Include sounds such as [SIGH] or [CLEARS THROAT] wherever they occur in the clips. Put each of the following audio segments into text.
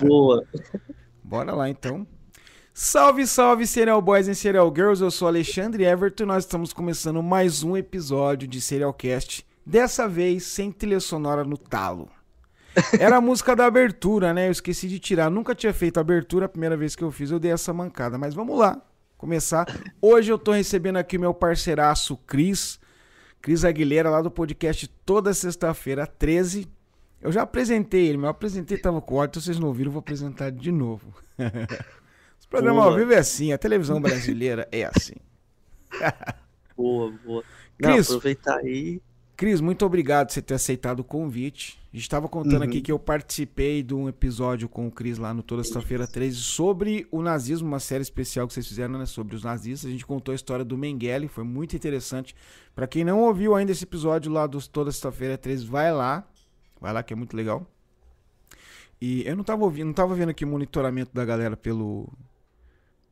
Boa. Bora lá então. Salve, salve, Serial Boys e Serial Girls. Eu sou Alexandre Everton e nós estamos começando mais um episódio de Serialcast. Dessa vez sem trilha sonora no talo. Era a música da abertura, né? Eu esqueci de tirar. Nunca tinha feito a abertura, a primeira vez que eu fiz eu dei essa mancada. Mas vamos lá, começar. Hoje eu tô recebendo aqui meu parceiraço Cris. Cris Aguilera, lá do podcast toda sexta-feira, 13. Eu já apresentei ele, mas eu apresentei, tava com ódio, então vocês não ouviram, eu vou apresentar de novo. [LAUGHS] Esse programa Boa. ao vivo é assim, a televisão brasileira é assim. [LAUGHS] Boa, boa. Não, Cris. aproveitar aí. Cris, muito obrigado por você ter aceitado o convite. A gente estava contando Uhum. aqui que eu participei de um episódio com o Cris lá no Toda Sexta-feira 13 sobre o nazismo, uma série especial que vocês fizeram né, sobre os nazistas. A gente contou a história do Mengele, foi muito interessante. Para quem não ouviu ainda esse episódio lá do Toda Sexta-feira 13, vai lá. Vai lá que é muito legal. E eu não tava ouvindo, não tava vendo aqui o monitoramento da galera pelo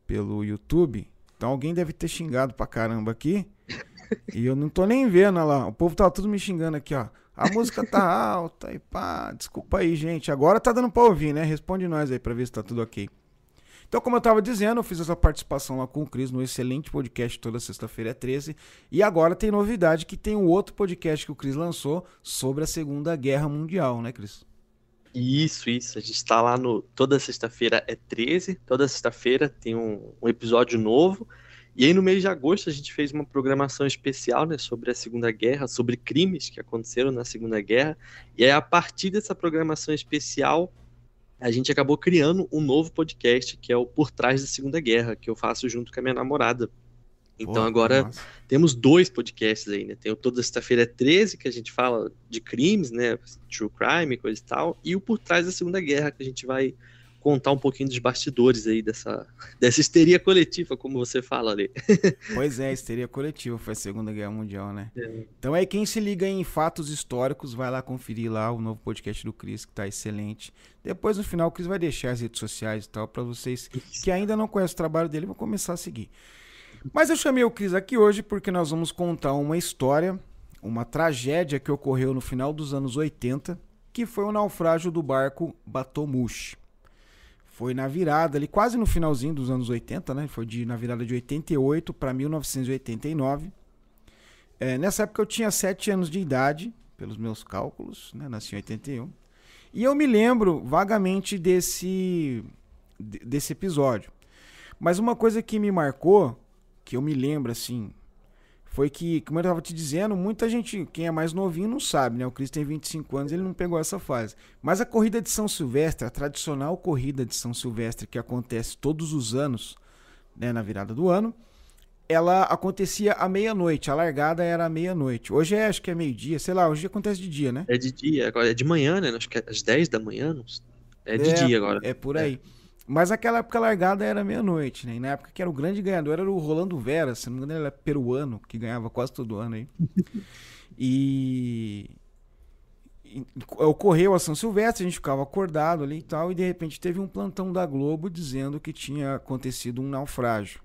pelo YouTube. Então alguém deve ter xingado pra caramba aqui. E eu não tô nem vendo olha lá. O povo tava tudo me xingando aqui, ó. A música tá [LAUGHS] alta e pá. Desculpa aí, gente. Agora tá dando pra ouvir, né? Responde nós aí pra ver se tá tudo ok. Então, como eu tava dizendo, eu fiz essa participação lá com o Cris no excelente podcast toda sexta-feira é 13. E agora tem novidade que tem um outro podcast que o Cris lançou sobre a Segunda Guerra Mundial, né, Cris? Isso, isso. A gente tá lá no. Toda sexta-feira é 13. Toda sexta-feira tem um, um episódio novo. E aí, no mês de agosto, a gente fez uma programação especial, né, sobre a Segunda Guerra, sobre crimes que aconteceram na Segunda Guerra. E aí, a partir dessa programação especial, a gente acabou criando um novo podcast, que é o Por Trás da Segunda Guerra, que eu faço junto com a minha namorada. Então, Pô, agora. nossa. Temos dois podcasts aí, né? Tem o Toda Sexta-feira é 13, que a gente fala de crimes, né? True crime, coisa e tal. E o Por Trás da Segunda Guerra, que a gente vai contar um pouquinho dos bastidores aí dessa, [LAUGHS] dessa histeria coletiva, como você fala ali. [LAUGHS] Pois é, histeria coletiva foi a Segunda Guerra Mundial, né? É. Então aí quem se liga em fatos históricos, vai lá conferir lá o novo podcast do Cris, que tá excelente. Depois no final o Cris vai deixar as redes sociais e tal pra vocês que ainda não conhecem o trabalho dele, vão começar a seguir. Mas eu chamei o Cris aqui hoje porque nós vamos contar uma história, uma tragédia que ocorreu no final dos anos 80, que foi o naufrágio do barco Batomushi. Foi na virada ali, quase no finalzinho dos anos 80, né? Foi de, na virada de 88 para 1989. É, nessa época eu tinha 7 anos de idade, pelos meus cálculos, né? Nasci em 81. E eu me lembro vagamente desse, de- desse episódio. Mas uma coisa que me marcou, que eu me lembro assim, foi que, como eu estava te dizendo, muita gente, quem é mais novinho não sabe, né? O Cris tem 25 anos, ele não pegou essa fase. Mas a corrida de São Silvestre, a tradicional corrida de São Silvestre que acontece todos os anos, né, na virada do ano, ela acontecia à meia-noite, a largada era à meia-noite. Hoje é, acho que é meio-dia, sei lá, hoje acontece de dia, né? É de dia, agora é de manhã, né? Acho que é às 10 da manhã. não. É de dia agora. É por aí. Mas naquela época largada era meia-noite, né? E na época que era o grande ganhador era o Rolando Vera, se não me engano ele era peruano, que ganhava quase todo ano aí. [LAUGHS] e... e ocorreu a São Silvestre, a gente ficava acordado ali e tal, e de repente teve um plantão da Globo dizendo que tinha acontecido um naufrágio.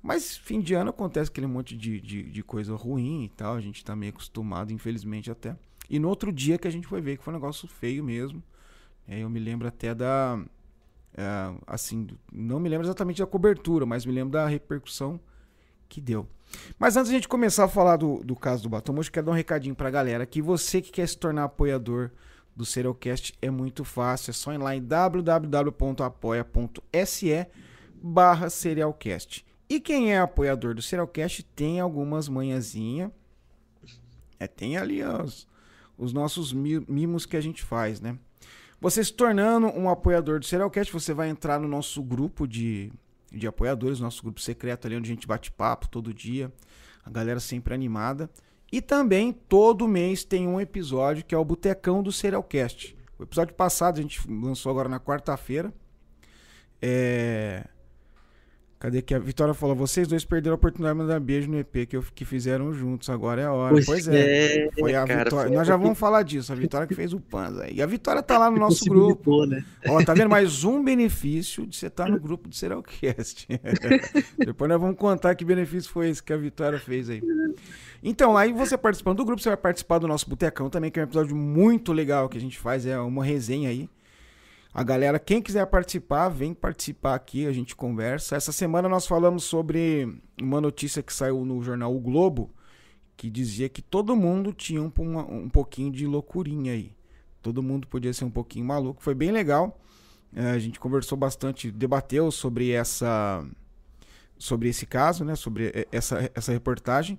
Mas fim de ano acontece aquele monte de, de, de coisa ruim e tal, a gente tá meio acostumado, infelizmente até. E no outro dia que a gente foi ver que foi um negócio feio mesmo. É, eu me lembro até da. É, assim, não me lembro exatamente da cobertura, mas me lembro da repercussão que deu. Mas antes de a gente começar a falar do, do caso do Batom, eu quero dar um recadinho pra galera que você que quer se tornar apoiador do Serialcast é muito fácil, é só ir lá em www.apoia.se barra Serialcast. E quem é apoiador do Serialcast tem algumas manhãzinhas. É, tem ali os, os nossos mi- mimos que a gente faz, né? Você se tornando um apoiador do Serialcast, você vai entrar no nosso grupo de, de apoiadores, nosso grupo secreto ali onde a gente bate papo todo dia. A galera sempre animada. E também todo mês tem um episódio que é o Botecão do Serialcast. O episódio passado a gente lançou agora na quarta-feira. É... Cadê que a Vitória falou? Vocês dois perderam a oportunidade de mandar beijo no EP que, eu, que fizeram juntos. Agora é a hora. Pois, é. Foi a cara, Vitória. foi Nós já vamos [LAUGHS] falar disso. A Vitória que fez o Panza. E a Vitória tá lá no [LAUGHS] nosso Possibilitou, grupo. né? Ó, tá vendo? Mais um benefício de você estar no grupo do Serialcast. [LAUGHS] Depois nós vamos contar que benefício foi esse que a Vitória fez aí. Então, aí você participando do grupo, você vai participar do nosso Botecão também, que é um episódio muito legal que a gente faz, é uma resenha aí. A galera, quem quiser participar, vem participar aqui, a gente conversa. Essa semana nós falamos sobre uma notícia que saiu no jornal O Globo, que dizia que todo mundo tinha um, um pouquinho de loucurinha aí. Todo mundo podia ser um pouquinho maluco. Foi bem legal. É, a gente conversou bastante, debateu sobre essa sobre esse caso, né, sobre essa, essa reportagem.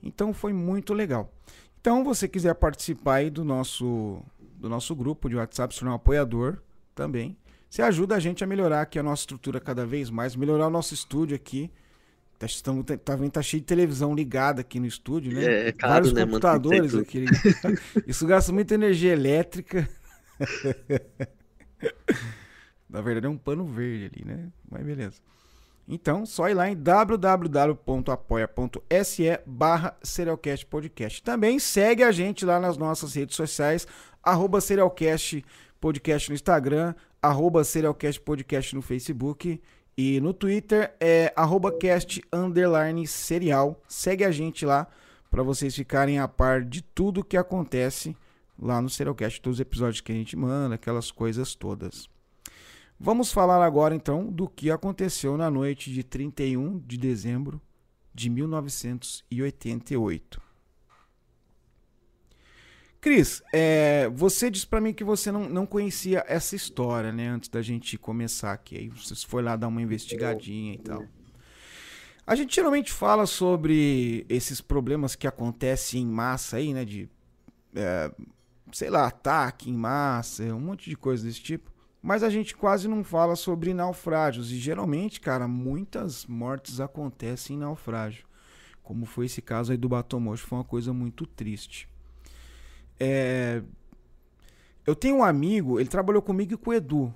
Então foi muito legal. Então, você quiser participar aí do nosso do nosso grupo de WhatsApp, se tornar um apoiador também. Você ajuda a gente a melhorar aqui a nossa estrutura cada vez mais, melhorar o nosso estúdio aqui. Tá, estamos, tá vendo, tá cheio de televisão ligada aqui no estúdio, né? É, é caro, Vários né, computadores aqui. [LAUGHS] Isso gasta muita energia elétrica. [LAUGHS] Na verdade é um pano verde ali, né? Mas beleza. Então, só ir lá em www.apoia.se barra Serialcast Podcast. Também segue a gente lá nas nossas redes sociais, arroba Serialcast Podcast no Instagram, arroba Serialcast Podcast no Facebook e no Twitter é arroba cast underline serial. Segue a gente lá para vocês ficarem a par de tudo que acontece lá no Serialcast, todos os episódios que a gente manda, aquelas coisas todas. Vamos falar agora então do que aconteceu na noite de 31 de dezembro de 1988. Cris, é, você disse para mim que você não, não conhecia essa história, né? Antes da gente começar aqui. Aí você foi lá dar uma investigadinha e tal. A gente geralmente fala sobre esses problemas que acontecem em massa aí, né? De, é, sei lá, ataque em massa, um monte de coisa desse tipo. Mas a gente quase não fala sobre naufrágios. E geralmente, cara, muitas mortes acontecem em naufrágio. Como foi esse caso aí do Batomocho, foi uma coisa muito triste. É... Eu tenho um amigo, ele trabalhou comigo e com o Edu.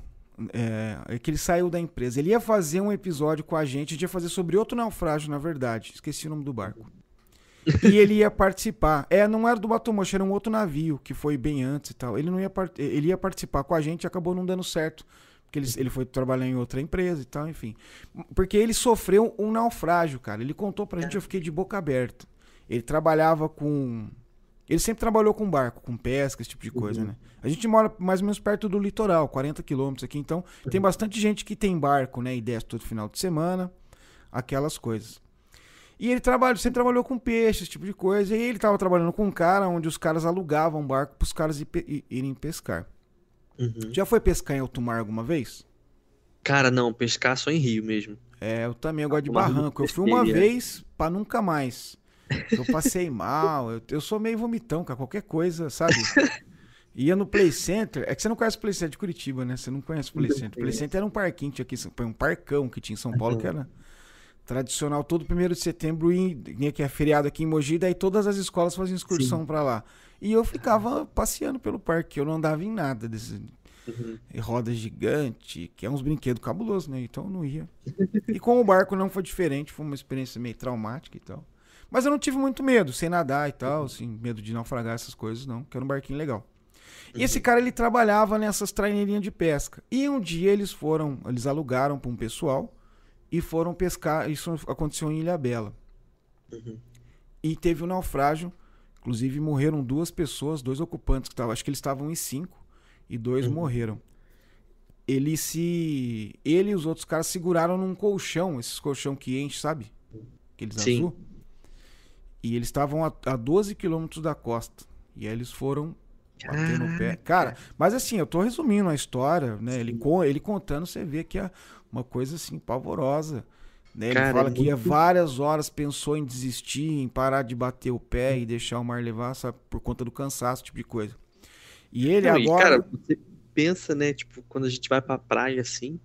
É, é que ele saiu da empresa. Ele ia fazer um episódio com a gente, a ia fazer sobre outro naufrágio, na verdade. Esqueci o nome do barco e ele ia participar. É, não era do Batomocho, era um outro navio que foi bem antes e tal. Ele não ia ele ia participar com a gente e acabou não dando certo. Porque ele, ele foi trabalhar em outra empresa e tal, enfim. Porque ele sofreu um naufrágio, cara. Ele contou pra gente, eu fiquei de boca aberta. Ele trabalhava com. Ele sempre trabalhou com barco, com pesca, esse tipo de coisa, uhum. né? A gente mora mais ou menos perto do litoral, 40 quilômetros aqui, então uhum. tem bastante gente que tem barco, né? E desce todo final de semana, aquelas coisas. E ele trabalha, sempre trabalhou com peixe, esse tipo de coisa. E ele estava trabalhando com um cara onde os caras alugavam um barco para os caras irem pescar. Uhum. Já foi pescar em alto mar alguma vez? Cara, não, pescar só em Rio mesmo. É, eu também eu gosto de barranco. Eu fui uma vez para nunca mais. Eu passei mal, eu, eu sou meio vomitão, cara, qualquer coisa, sabe? Ia no Play Center. É que você não conhece o Play Center de Curitiba, né? Você não conhece o Play Center. O Play Center era um parquinho tinha aqui, um parcão que tinha em São Paulo, que era tradicional todo primeiro de setembro e que é feriado aqui em Mogi, daí todas as escolas faziam excursão para lá. E eu ficava passeando pelo parque, eu não andava em nada desse uhum. roda gigante, que é uns brinquedos cabulosos, né? Então eu não ia. E com o barco não foi diferente, foi uma experiência meio traumática e tal. Mas eu não tive muito medo, sem nadar e tal, assim, medo de naufragar essas coisas, não, que era um barquinho legal. E esse cara ele trabalhava nessas traineirinhas de pesca. E um dia eles foram, eles alugaram para um pessoal e foram pescar. Isso aconteceu em Ilha Bela. Uhum. E teve um naufrágio. Inclusive morreram duas pessoas, dois ocupantes que estavam. Acho que eles estavam em cinco e dois uhum. morreram. Ele se. Ele e os outros caras seguraram num colchão, esses colchão que enche, sabe? Aqueles Sim. azul. E eles estavam a, a 12 quilômetros da costa. E aí eles foram bater no pé. Cara, mas assim, eu tô resumindo a história, né? Ele, ele contando, você vê que a, uma coisa assim pavorosa. Né? Ele Cara, fala é que ia várias horas, pensou em desistir, em parar de bater o pé e deixar o mar levar, sabe, por conta do cansaço, tipo de coisa. E ele Não, agora. E, cara, você pensa, né, tipo, quando a gente vai pra praia assim,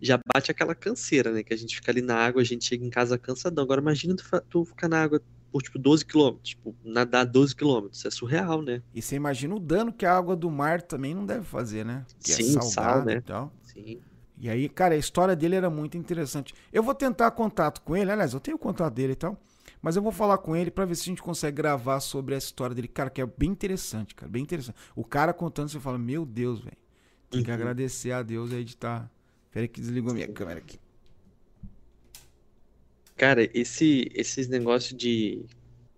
já bate aquela canseira, né? Que a gente fica ali na água, a gente chega em casa cansadão. Agora imagina tu, tu ficar na água por tipo 12 quilômetros, tipo, nadar 12 quilômetros, é surreal, né? E você imagina o dano que a água do mar também não deve fazer, né? Que é Sim, é sal, né? e tal. Sim. E aí, cara, a história dele era muito interessante. Eu vou tentar contato com ele, aliás, eu tenho contato dele e tal, mas eu vou falar com ele para ver se a gente consegue gravar sobre essa história dele, cara, que é bem interessante, cara, bem interessante. O cara contando, você fala, meu Deus, velho. Tem que uhum. agradecer a Deus aí de estar. Tá... Peraí que desligou minha câmera aqui. Cara, esse, esses negócios de,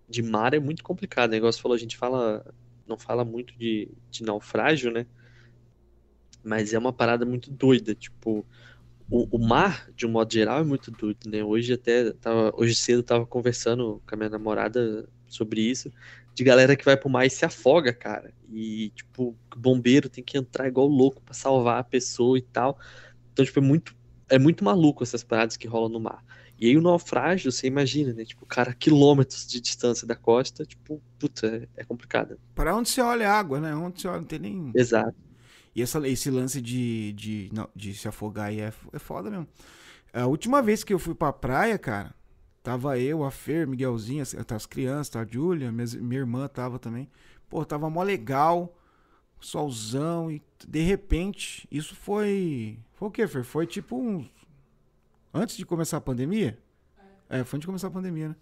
de mar é muito complicado. O negócio falou, a gente fala, não fala muito de, de naufrágio, né? Mas é uma parada muito doida, tipo, o, o, mar, de um modo geral, é muito doido, né? Hoje até tava, hoje cedo tava conversando com a minha namorada sobre isso, de galera que vai pro mar e se afoga, cara. E, tipo, o bombeiro tem que entrar igual louco para salvar a pessoa e tal. Então, tipo, é muito, é muito maluco essas paradas que rolam no mar. E aí o naufrágio, você imagina, né? Tipo, cara, quilômetros de distância da costa, tipo, puta, é, é complicado. Para onde você olha a água, né? Onde você olha, não tem nem. Exato. E essa, esse lance de, de, não, de se afogar aí é, é foda mesmo. A última vez que eu fui pra praia, cara, tava eu, a Fer, Miguelzinho, as, as crianças, tá, a Júlia, minha, minha irmã tava também. Pô, tava mó legal, solzão, e de repente, isso foi. Foi o quê, Fer? Foi tipo uns Antes de começar a pandemia? É, foi antes de começar a pandemia, né?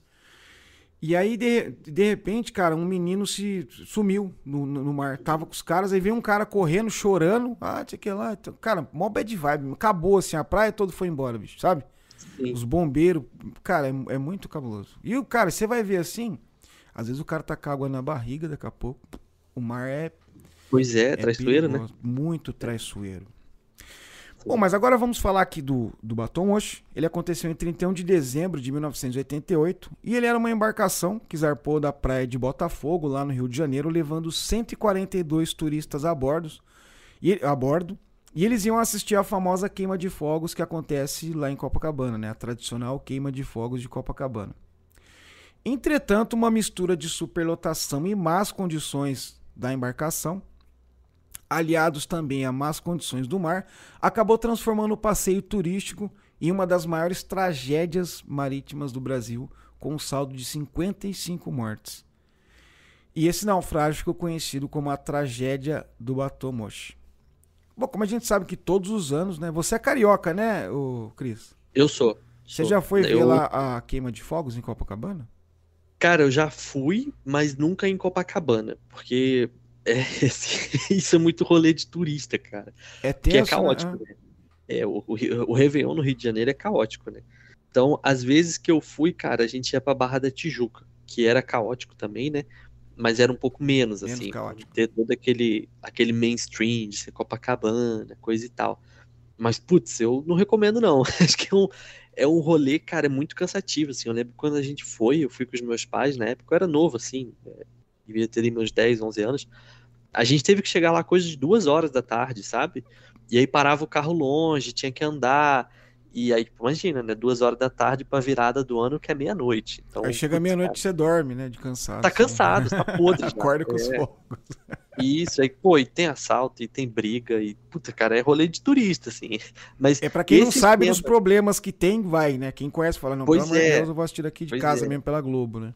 E aí, de, de repente, cara, um menino se sumiu no, no, no, mar. Tava com os caras, aí veio um cara correndo, chorando. Ah, tinha que ir lá. Então, cara, mó bad vibe. Acabou, assim, a praia toda foi embora, bicho, sabe? Sim. Os bombeiros. Cara, é, é, muito cabuloso. E o cara, você vai ver assim, às vezes o cara tá com água na barriga, daqui a pouco. O mar é. Pois é, é traiçoeiro, né? Muito traiçoeiro. Bom, mas agora vamos falar aqui do, do Batom Osh. Ele aconteceu em 31 de dezembro de 1988 e ele era uma embarcação que zarpou da praia de Botafogo, lá no Rio de Janeiro, levando 142 turistas a bordo, e, a bordo e eles iam assistir a famosa queima de fogos que acontece lá em Copacabana, né? a tradicional queima de fogos de Copacabana. Entretanto, uma mistura de superlotação e más condições da embarcação aliados também a más condições do mar, acabou transformando o passeio turístico em uma das maiores tragédias marítimas do Brasil, com um saldo de 55 mortes. E esse naufrágio ficou conhecido como a tragédia do Batomoshi. Bom, como a gente sabe que todos os anos, né? Você é carioca, né, o Cris? Eu sou. Você já foi eu... ver lá a queima de fogos em Copacabana? Cara, eu já fui, mas nunca em Copacabana, porque é, [LAUGHS] isso é muito rolê de turista, cara. É tenso, que é caótico, né? né? É, o, o, o Réveillon no Rio de Janeiro é caótico, né? Então, às vezes que eu fui, cara, a gente ia pra Barra da Tijuca, que era caótico também, né? Mas era um pouco menos, menos assim. Caótico. Ter todo aquele, aquele mainstream de ser Copacabana, coisa e tal. Mas, putz, eu não recomendo, não. [LAUGHS] Acho que é um, é um rolê, cara, é muito cansativo, assim. Eu lembro quando a gente foi, eu fui com os meus pais, na época eu era novo, assim. É, devia ter meus 10, 11 anos. A gente teve que chegar lá coisa de duas horas da tarde, sabe? E aí parava o carro longe, tinha que andar. E aí, tipo, imagina, né? Duas horas da tarde pra virada do ano, que é meia-noite. Então, aí chega meia-noite e você dorme, né? De cansado. Tá assim. cansado, tá podre. [LAUGHS] Acorda com é. os fogos. Isso, aí, pô, e tem assalto, e tem briga, e, puta, cara, é rolê de turista, assim. Mas é pra quem não sabe dos problemas que tem, vai, né? Quem conhece fala, não, pois pelo amor de é. Deus, eu vou assistir aqui de pois casa é. mesmo pela Globo, né?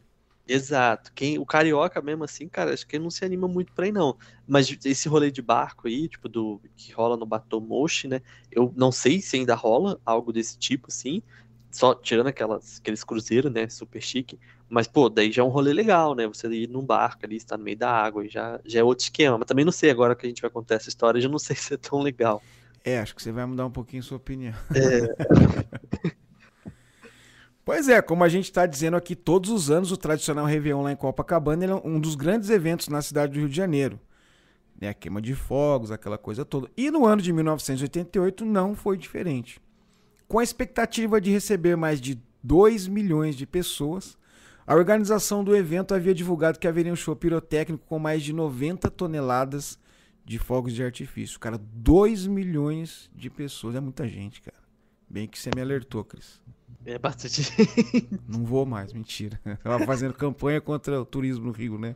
Exato. Quem, o carioca mesmo assim, cara, acho que ele não se anima muito pra ir, não. Mas esse rolê de barco aí, tipo, do que rola no Batomoshi, né? Eu não sei se ainda rola algo desse tipo, assim. Só tirando aquelas, aqueles cruzeiros, né? Super chique. Mas, pô, daí já é um rolê legal, né? Você ir num barco ali, estar no meio da água, e já, já é outro esquema. Mas também não sei agora que a gente vai contar essa história, já não [LAUGHS] sei se é tão legal. É, acho que você vai mudar um pouquinho sua opinião. É. [LAUGHS] Pois é, como a gente está dizendo aqui, todos os anos o tradicional Réveillon lá em Copacabana é um dos grandes eventos na cidade do Rio de Janeiro. Né, a queima de fogos, aquela coisa toda. E no ano de 1988 não foi diferente. Com a expectativa de receber mais de 2 milhões de pessoas, a organização do evento havia divulgado que haveria um show pirotécnico com mais de 90 toneladas de fogos de artifício. Cara, 2 milhões de pessoas. É muita gente, cara. Bem que você me alertou, Cris. É bastante. [LAUGHS] Não vou mais, mentira. [LAUGHS] Tava fazendo campanha contra o turismo no Rio, né?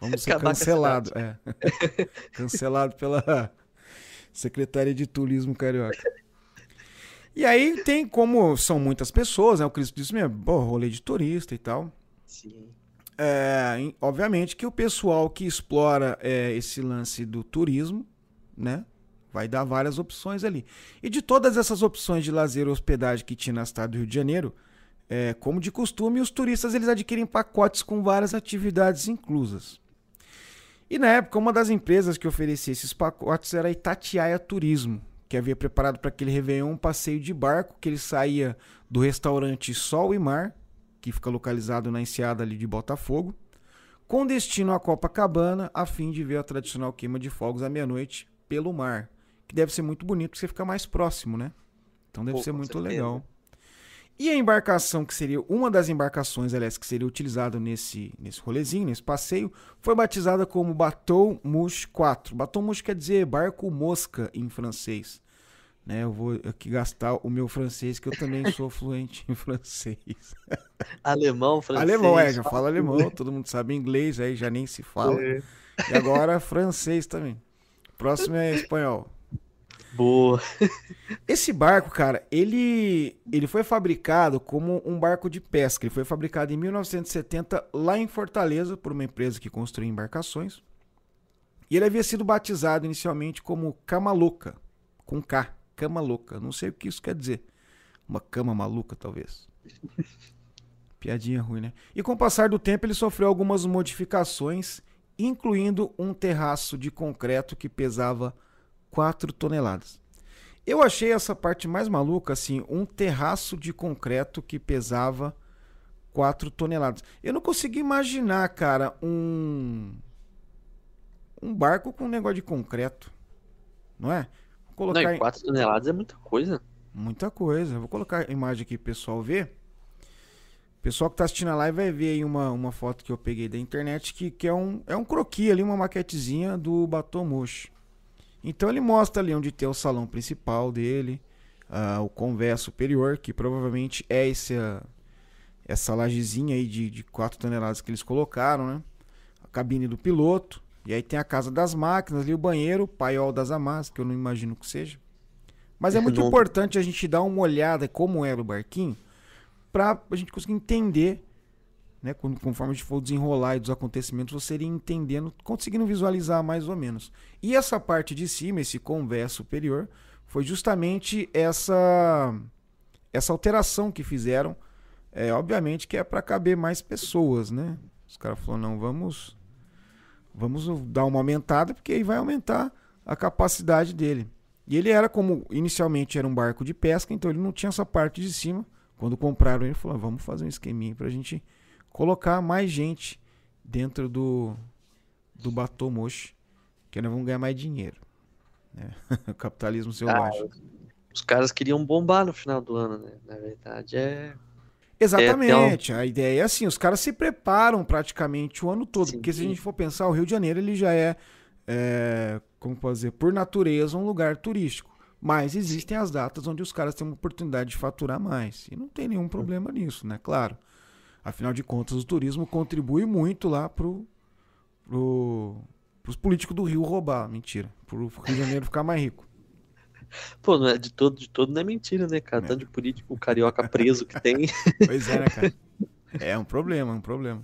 Vamos ser cancelado. É. [LAUGHS] cancelado pela Secretaria de Turismo Carioca. E aí tem como são muitas pessoas, né? O Cristo disse mesmo, pô, rolê de turista e tal. Sim. É, obviamente que o pessoal que explora é, esse lance do turismo, né? Vai dar várias opções ali. E de todas essas opções de lazer e hospedagem que tinha na cidade do Rio de Janeiro, é, como de costume, os turistas eles adquirem pacotes com várias atividades inclusas. E na época, uma das empresas que oferecia esses pacotes era a Itatiaia Turismo, que havia preparado para aquele Réveillon um passeio de barco que ele saía do restaurante Sol e Mar, que fica localizado na enseada ali de Botafogo, com destino a Copacabana, a fim de ver a tradicional queima de fogos à meia-noite pelo mar que deve ser muito bonito, porque você fica mais próximo, né? Então deve Pô, ser muito certeza. legal. E a embarcação que seria uma das embarcações, aliás, que seria utilizada nesse, nesse rolezinho, nesse passeio, foi batizada como Bateau Mouche 4. Bateau Mouche quer dizer barco mosca em francês. Né, eu vou aqui gastar o meu francês, que eu também [LAUGHS] sou fluente em francês. Alemão, francês. alemão, é, já fala alemão, todo mundo sabe inglês, aí já nem se fala. É. E agora francês também. Próximo é espanhol. Boa. Esse barco, cara, ele, ele foi fabricado como um barco de pesca. Ele foi fabricado em 1970 lá em Fortaleza por uma empresa que construía embarcações. E ele havia sido batizado inicialmente como Cama Louca, com K, Cama Louca. Não sei o que isso quer dizer. Uma cama maluca, talvez. [LAUGHS] Piadinha ruim, né? E com o passar do tempo, ele sofreu algumas modificações, incluindo um terraço de concreto que pesava 4 toneladas. Eu achei essa parte mais maluca, assim, um terraço de concreto que pesava 4 toneladas. Eu não consegui imaginar, cara, um um barco com um negócio de concreto, não é? Vou Não, colocar e em- 4 toneladas é muita coisa. Muita coisa. Vou colocar a imagem aqui pro pessoal ver. O pessoal que tá assistindo a live vai ver aí uma, uma foto que eu peguei da internet que, que é, um, é um croquis ali, uma maquetezinha do Batom Mocho. Então ele mostra ali onde tem o salão principal dele, ah, o convés superior, que provavelmente é esse, ah, essa lajezinha aí de, de 4 toneladas que eles colocaram, né? A cabine do piloto. E aí tem a casa das máquinas ali, o banheiro, o paiol das amas, que eu não imagino que seja. Mas é [LAUGHS] muito Não. importante a gente dar uma olhada como era o barquinho para a gente conseguir entender, né, quando- conforme a gente for desenrolar e dos acontecimentos, você iria entendendo, conseguindo visualizar mais ou menos. E essa parte de cima, esse convés superior, foi justamente essa essa alteração que fizeram, é, obviamente que é para caber mais pessoas, né? Os caras falaram, não, vamos vamos dar uma aumentada, porque aí vai aumentar a capacidade dele. E ele era como, inicialmente era um barco de pesca, então ele não tinha essa parte de cima. Quando compraram ele, falou, vamos fazer um esqueminha pra gente colocar mais gente dentro do, do Batomoshi, que nós vamos ganhar mais dinheiro. né? [LAUGHS] Capitalismo selvagem. Os caras queriam bombar no final do ano, né? Na verdade, é. Exatamente. A ideia é assim, os caras se preparam praticamente o ano todo, Sim, porque se a sim. gente for pensar, o Rio de Janeiro ele já é, é, como pode dizer, por natureza um lugar turístico. Mas existem as datas onde os caras têm uma oportunidade de faturar mais. E não tem nenhum problema nisso, né? Claro. Afinal de contas, o turismo contribui muito lá pro, pro, pros políticos do Rio roubar. Mentira. Pro Rio de Janeiro ficar mais rico. Pô, não é de todo, de todo não é mentira, né, cara? É. Tanto de político carioca preso que tem. [LAUGHS] Pois é, né, cara? É um problema, é um problema.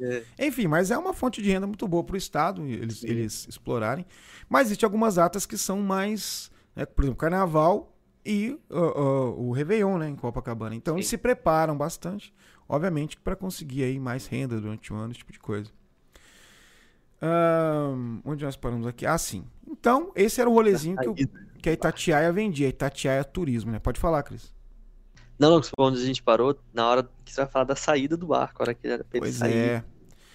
É. Enfim, mas é uma fonte de renda muito boa para o Estado, eles, eles explorarem. Mas existem algumas datas que são mais, né, por exemplo, Carnaval e ó, ó, o Réveillon, né, em Copacabana. Então eles Sim. se preparam bastante, obviamente, para conseguir aí mais renda durante o ano, esse tipo de coisa. Ahn, onde nós paramos aqui? Ah, sim. Então, esse era o rolezinho que, que a Itatiaia vendia, a Itatiaia Turismo, né? Pode falar, Cris. Não, não, onde a gente parou, na hora que você vai falar da saída do barco, a hora que era Pois sair.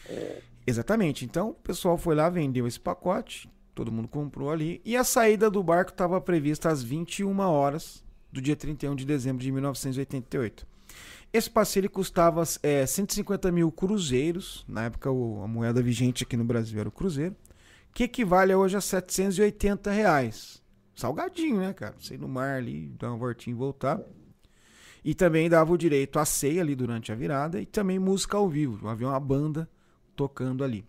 é. Exatamente. Então, o pessoal foi lá, vendeu esse pacote, todo mundo comprou ali, e a saída do barco estava prevista às 21 horas do dia 31 de dezembro de 1988. Esse passeio ele custava é, 150 mil cruzeiros, na época o- a moeda vigente aqui no Brasil era o cruzeiro, que equivale hoje a 780 reais. Salgadinho, né, cara? Você ir no mar ali, dar uma voltinha e voltar. E também dava o direito à ceia ali durante a virada e também música ao vivo. Havia uma banda tocando ali.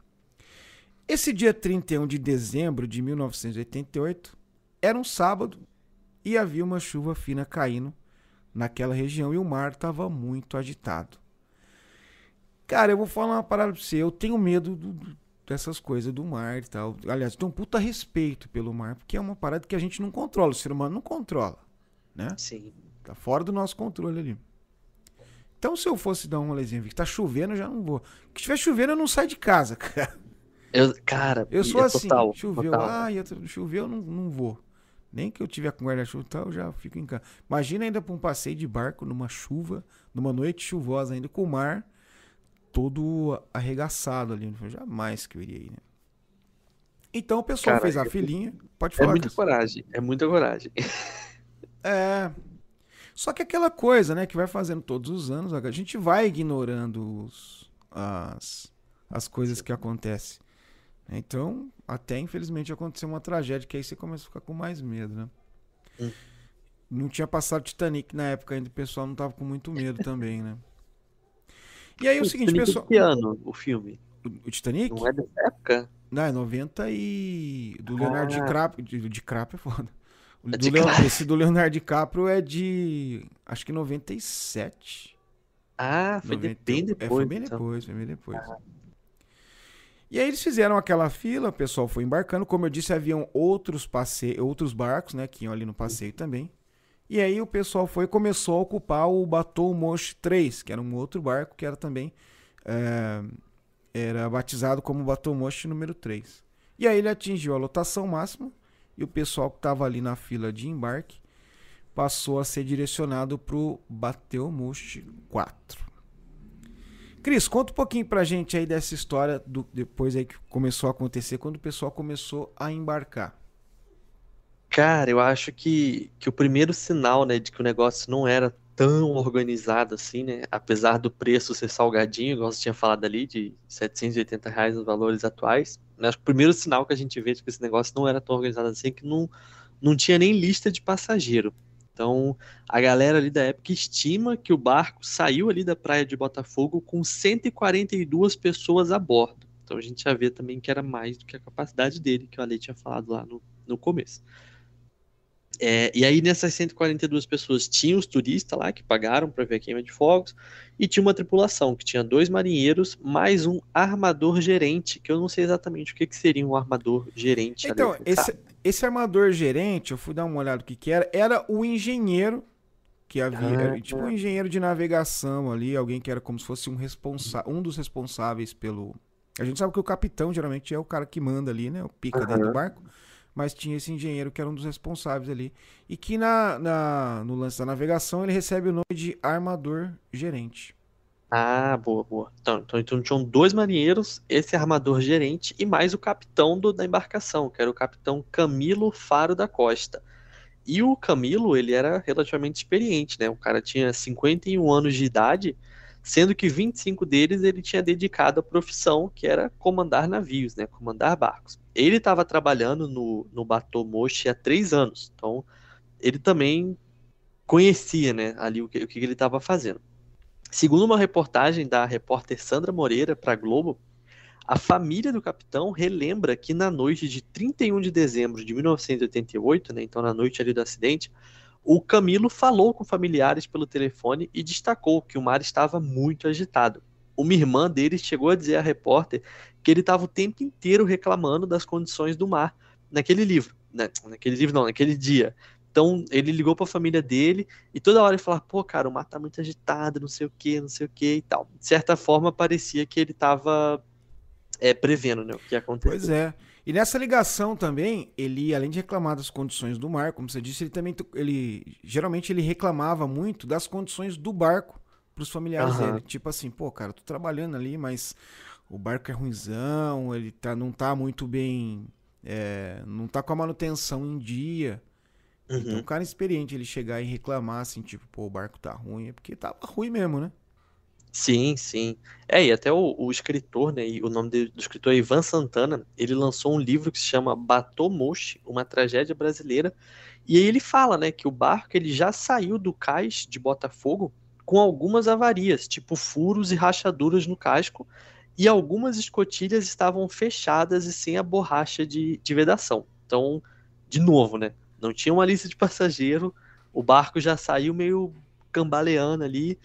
Esse dia 31 de dezembro de 1988 era um sábado e havia uma chuva fina caindo naquela região e o mar estava muito agitado. Cara, eu vou falar uma parada pra você. Eu tenho medo do- do- dessas coisas do mar e tal. Aliás, eu tenho um puta respeito pelo mar, porque é uma parada que a gente não controla. O ser humano não controla, né? Sim. Tá fora do nosso controle ali. Então, se eu fosse dar um rolezinho, que tá chovendo, eu já não vou. Que estiver chovendo, eu não saio de casa, [LAUGHS] cara. Eu, cara, Eu sou é assim. total, choveu, total. ah, choveu, eu não, não vou. Nem que eu tiver com guarda-chuva e tal, eu já fico em casa. Imagina ainda pra um passeio de barco numa chuva, numa noite chuvosa ainda, com o mar todo arregaçado ali. Jamais que eu iria ir, né? Então o pessoal Cara, fez a filinha. Pode é falar. É muita coragem, é muita coragem. [LAUGHS] É. Só que aquela coisa, né, que vai fazendo todos os anos, a gente vai ignorando os, as, as coisas que acontecem. Então, até infelizmente aconteceu uma tragédia que aí você começa a ficar com mais medo, né? Hum. Não tinha passado Titanic na época ainda, o pessoal não tava com muito medo [LAUGHS] também, né? E aí o, o seguinte, Titanic pessoal. Que ano o filme? O, Titanic? Não é dessa época? Não, é 90 e. Do Leonardo ah. DiCaprio. De, DiCaprio é foda. É do Leon... Esse do Leonardo DiCaprio é de. Acho que 97. Ah, foi 90... bem depois. É, foi bem então. depois, foi bem depois. Ah. E aí eles fizeram aquela fila, o pessoal foi embarcando. Como eu disse, haviam outros passeios, outros barcos, né, que iam ali no passeio também. E aí o pessoal foi começou a ocupar o Batou Moche 3, que era um outro barco que era também é, era batizado como Batou Moche número 3. E aí ele atingiu a lotação máxima e o pessoal que estava ali na fila de embarque passou a ser direcionado para o Bateu Moche 4. Cris, conta um pouquinho pra gente aí dessa história do, depois aí que começou a acontecer, quando o pessoal começou a embarcar. Cara, eu acho que, que o primeiro sinal, né, de que o negócio não era tão organizado assim, né, apesar do preço ser salgadinho, igual você tinha falado ali, de 780 reais nos valores atuais, né, acho que o primeiro sinal que a gente vê de que esse negócio não era tão organizado assim é que não, não tinha nem lista de passageiro. Então, a galera ali da época estima que o barco saiu ali da praia de Botafogo com 142 pessoas a bordo. Então, a gente já vê também que era mais do que a capacidade dele, que o Ale tinha falado lá no, no começo. É, e aí, nessas 142 pessoas, tinha os turistas lá que pagaram para ver a queima de fogos, e tinha uma tripulação que tinha dois marinheiros, mais um armador gerente, que eu não sei exatamente o que, que seria um armador gerente. Então, ali, esse, esse armador gerente, eu fui dar uma olhada o que, que era, era o engenheiro que havia, ah, era, tipo um engenheiro de navegação ali, alguém que era como se fosse um responsa um dos responsáveis pelo. A gente sabe que o capitão geralmente é o cara que manda ali, né? O pica uhum. dentro do barco mas tinha esse engenheiro que era um dos responsáveis ali. E que na, na, no lance da navegação ele recebe o nome de armador gerente. Ah, boa, boa. Então, então, então tinham dois marinheiros, esse armador gerente e mais o capitão do, da embarcação, que era o capitão Camilo Faro da Costa. E o Camilo, ele era relativamente experiente, né? O cara tinha 51 anos de idade, sendo que 25 deles ele tinha dedicado à profissão, que era comandar navios, né? Comandar barcos. Ele estava trabalhando no, no Bateau Moche há três anos, então ele também conhecia, né, ali o que, o que ele estava fazendo. Segundo uma reportagem da repórter Sandra Moreira para a Globo, a família do capitão relembra que na noite de 31 de dezembro de 1988, né, então na noite ali do acidente, o Camilo falou com familiares pelo telefone e destacou que o mar estava muito agitado. Uma irmã dele chegou a dizer à repórter que ele estava o tempo inteiro reclamando das condições do mar naquele livro, né? naquele livro não, naquele dia. Então ele ligou para a família dele e toda hora ele falava: pô, cara, o mar tá muito agitado, não sei o que, não sei o que e tal. De certa forma parecia que ele estava é, prevendo né, o que ia acontecer. Pois é. E nessa ligação também, ele, além de reclamar das condições do mar, como você disse, ele também ele geralmente ele reclamava muito das condições do barco para os familiares uhum. dele. Tipo assim, pô, cara, tô trabalhando ali, mas o barco é ruimzão, ele tá, não tá muito bem. É, não tá com a manutenção em dia. Então, uhum. Então, um cara experiente, ele chegar e reclamar assim, tipo, pô, o barco tá ruim, é porque tava ruim mesmo, né? Sim, sim. É, e até o, o escritor, né, e o nome do escritor é Ivan Santana, ele lançou um livro que se chama Batomoshi, uma tragédia brasileira, e aí ele fala, né, que o barco ele já saiu do cais de Botafogo com algumas avarias, tipo furos e rachaduras no casco, e algumas escotilhas estavam fechadas e sem a borracha de, de vedação. Então, de novo, né? Não tinha uma lista de passageiro, o barco já saiu meio cambaleando ali,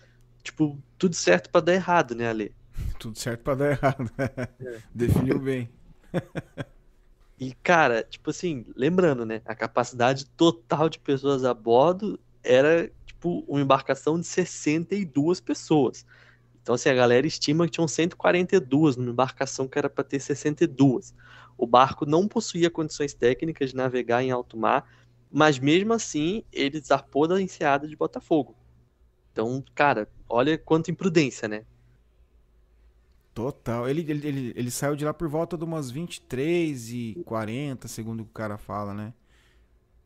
tipo, tudo certo para dar errado, né, Ale? Tudo certo para dar errado. É. [LAUGHS] Definiu bem. [LAUGHS] e, cara, tipo assim, lembrando, né? A capacidade total de pessoas a bordo era, tipo, uma embarcação de 62 pessoas. Então, assim, a galera estima que tinham 142 numa embarcação que era para ter 62. O barco não possuía condições técnicas de navegar em alto mar, mas mesmo assim ele zarpou da enseada de Botafogo. Então, cara, olha quanta imprudência, né? Total. Ele, ele, ele, ele, saiu de lá por volta de umas 23 e 40, segundo o cara fala, né?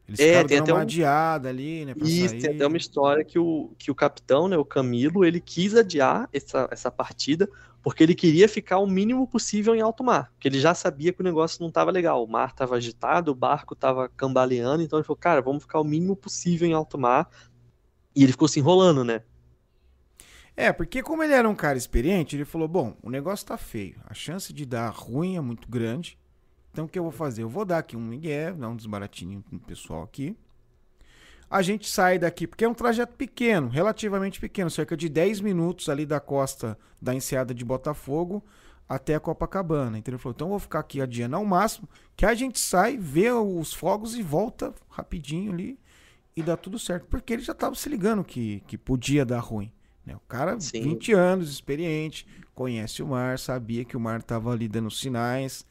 Eles é, tem até uma um... adiada ali, né? Isso, sair. tem até uma história que o, que o capitão, né, o Camilo, ele quis adiar essa, essa partida porque ele queria ficar o mínimo possível em alto mar, porque ele já sabia que o negócio não estava legal, o mar estava agitado, o barco estava cambaleando, então ele falou, cara, vamos ficar o mínimo possível em alto mar, e ele ficou se enrolando, né? É, porque como ele era um cara experiente, ele falou: bom, o negócio tá feio. A chance de dar ruim é muito grande. Então o que eu vou fazer? Eu vou dar aqui um migué, dar um desbaratinho pro pessoal aqui. A gente sai daqui, porque é um trajeto pequeno, relativamente pequeno, cerca de 10 minutos ali da costa da enseada de Botafogo até a Copacabana. Então ele falou: então eu vou ficar aqui adiando ao máximo, que a gente sai, vê os fogos e volta rapidinho ali e dá tudo certo. Porque ele já tava se ligando que, que podia dar ruim. Né? O cara, Sim. 20 anos, experiente, conhece o mar, sabia que o mar estava ali dando sinais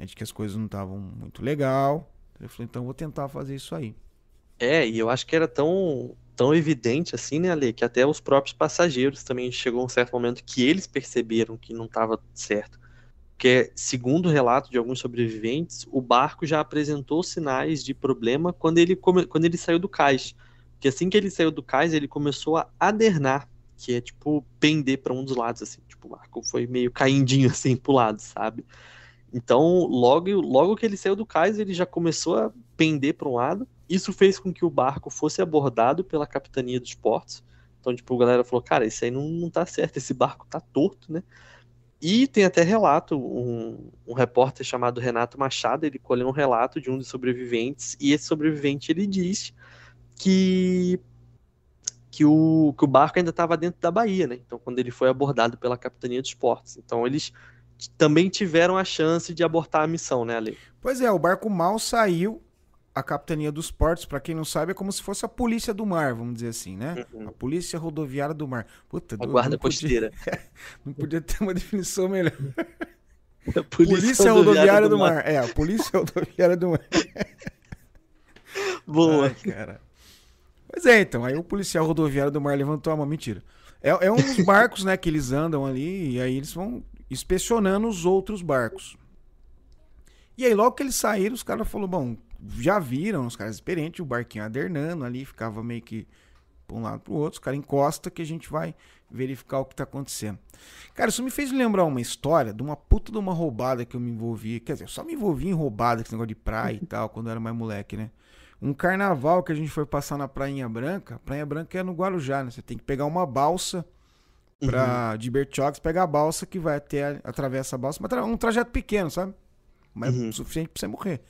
né, de que as coisas não estavam muito legal. Ele falou, então vou tentar fazer isso aí. É, e eu acho que era tão, tão evidente assim, né, Ale, que até os próprios passageiros também chegou um certo momento que eles perceberam que não estava certo. Porque, segundo o relato de alguns sobreviventes, o barco já apresentou sinais de problema quando ele, quando ele saiu do cais. Porque assim que ele saiu do cais, ele começou a adernar que é tipo pender para um dos lados, assim, tipo, o barco foi meio caindinho [LAUGHS] assim pro lado, sabe? Então, logo, logo que ele saiu do cais, ele já começou a pender para um lado. Isso fez com que o barco fosse abordado pela capitania dos portos. Então, tipo, a galera falou, cara, isso aí não, não tá certo, esse barco tá torto, né? E tem até relato, um, um repórter chamado Renato Machado, ele colheu um relato de um dos sobreviventes, e esse sobrevivente, ele diz que que o, que o barco ainda estava dentro da Bahia, né? Então, quando ele foi abordado pela Capitania dos Portos. Então, eles também tiveram a chance de abortar a missão, né, Ali? Pois é, o barco mal saiu. A Capitania dos Portos, para quem não sabe, é como se fosse a polícia do mar, vamos dizer assim, né? Uhum. A polícia rodoviária do mar. Puta, a guarda costeira. [LAUGHS] não podia ter uma definição melhor. [LAUGHS] A polícia, polícia rodoviária, rodoviária do, do mar. mar. É, a polícia [LAUGHS] rodoviária do mar. Boa. Ai, cara. Pois é, então. Aí o policial rodoviário do mar levantou a mão. Mentira. É, é uns barcos, né, que eles andam ali e aí eles vão inspecionando os outros barcos. E aí, logo que eles saíram, os caras falaram: bom, já viram, os caras experientes, o barquinho adernando ali, ficava meio que para um lado para o outro, os caras encosta que a gente vai verificar o que está acontecendo. Cara, isso me fez lembrar uma história de uma puta de uma roubada que eu me envolvi. Quer dizer, eu só me envolvi em roubada, esse negócio de praia e tal, quando eu era mais moleque, né? Um carnaval que a gente foi passar na Prainha Branca. Prainha Branca é no Guarujá, né? Você tem que pegar uma balsa pra, uhum. de Bertiogs, pegar a balsa que vai até, atravessa a balsa. Mas um trajeto pequeno, sabe? Mas uhum. suficiente pra você morrer.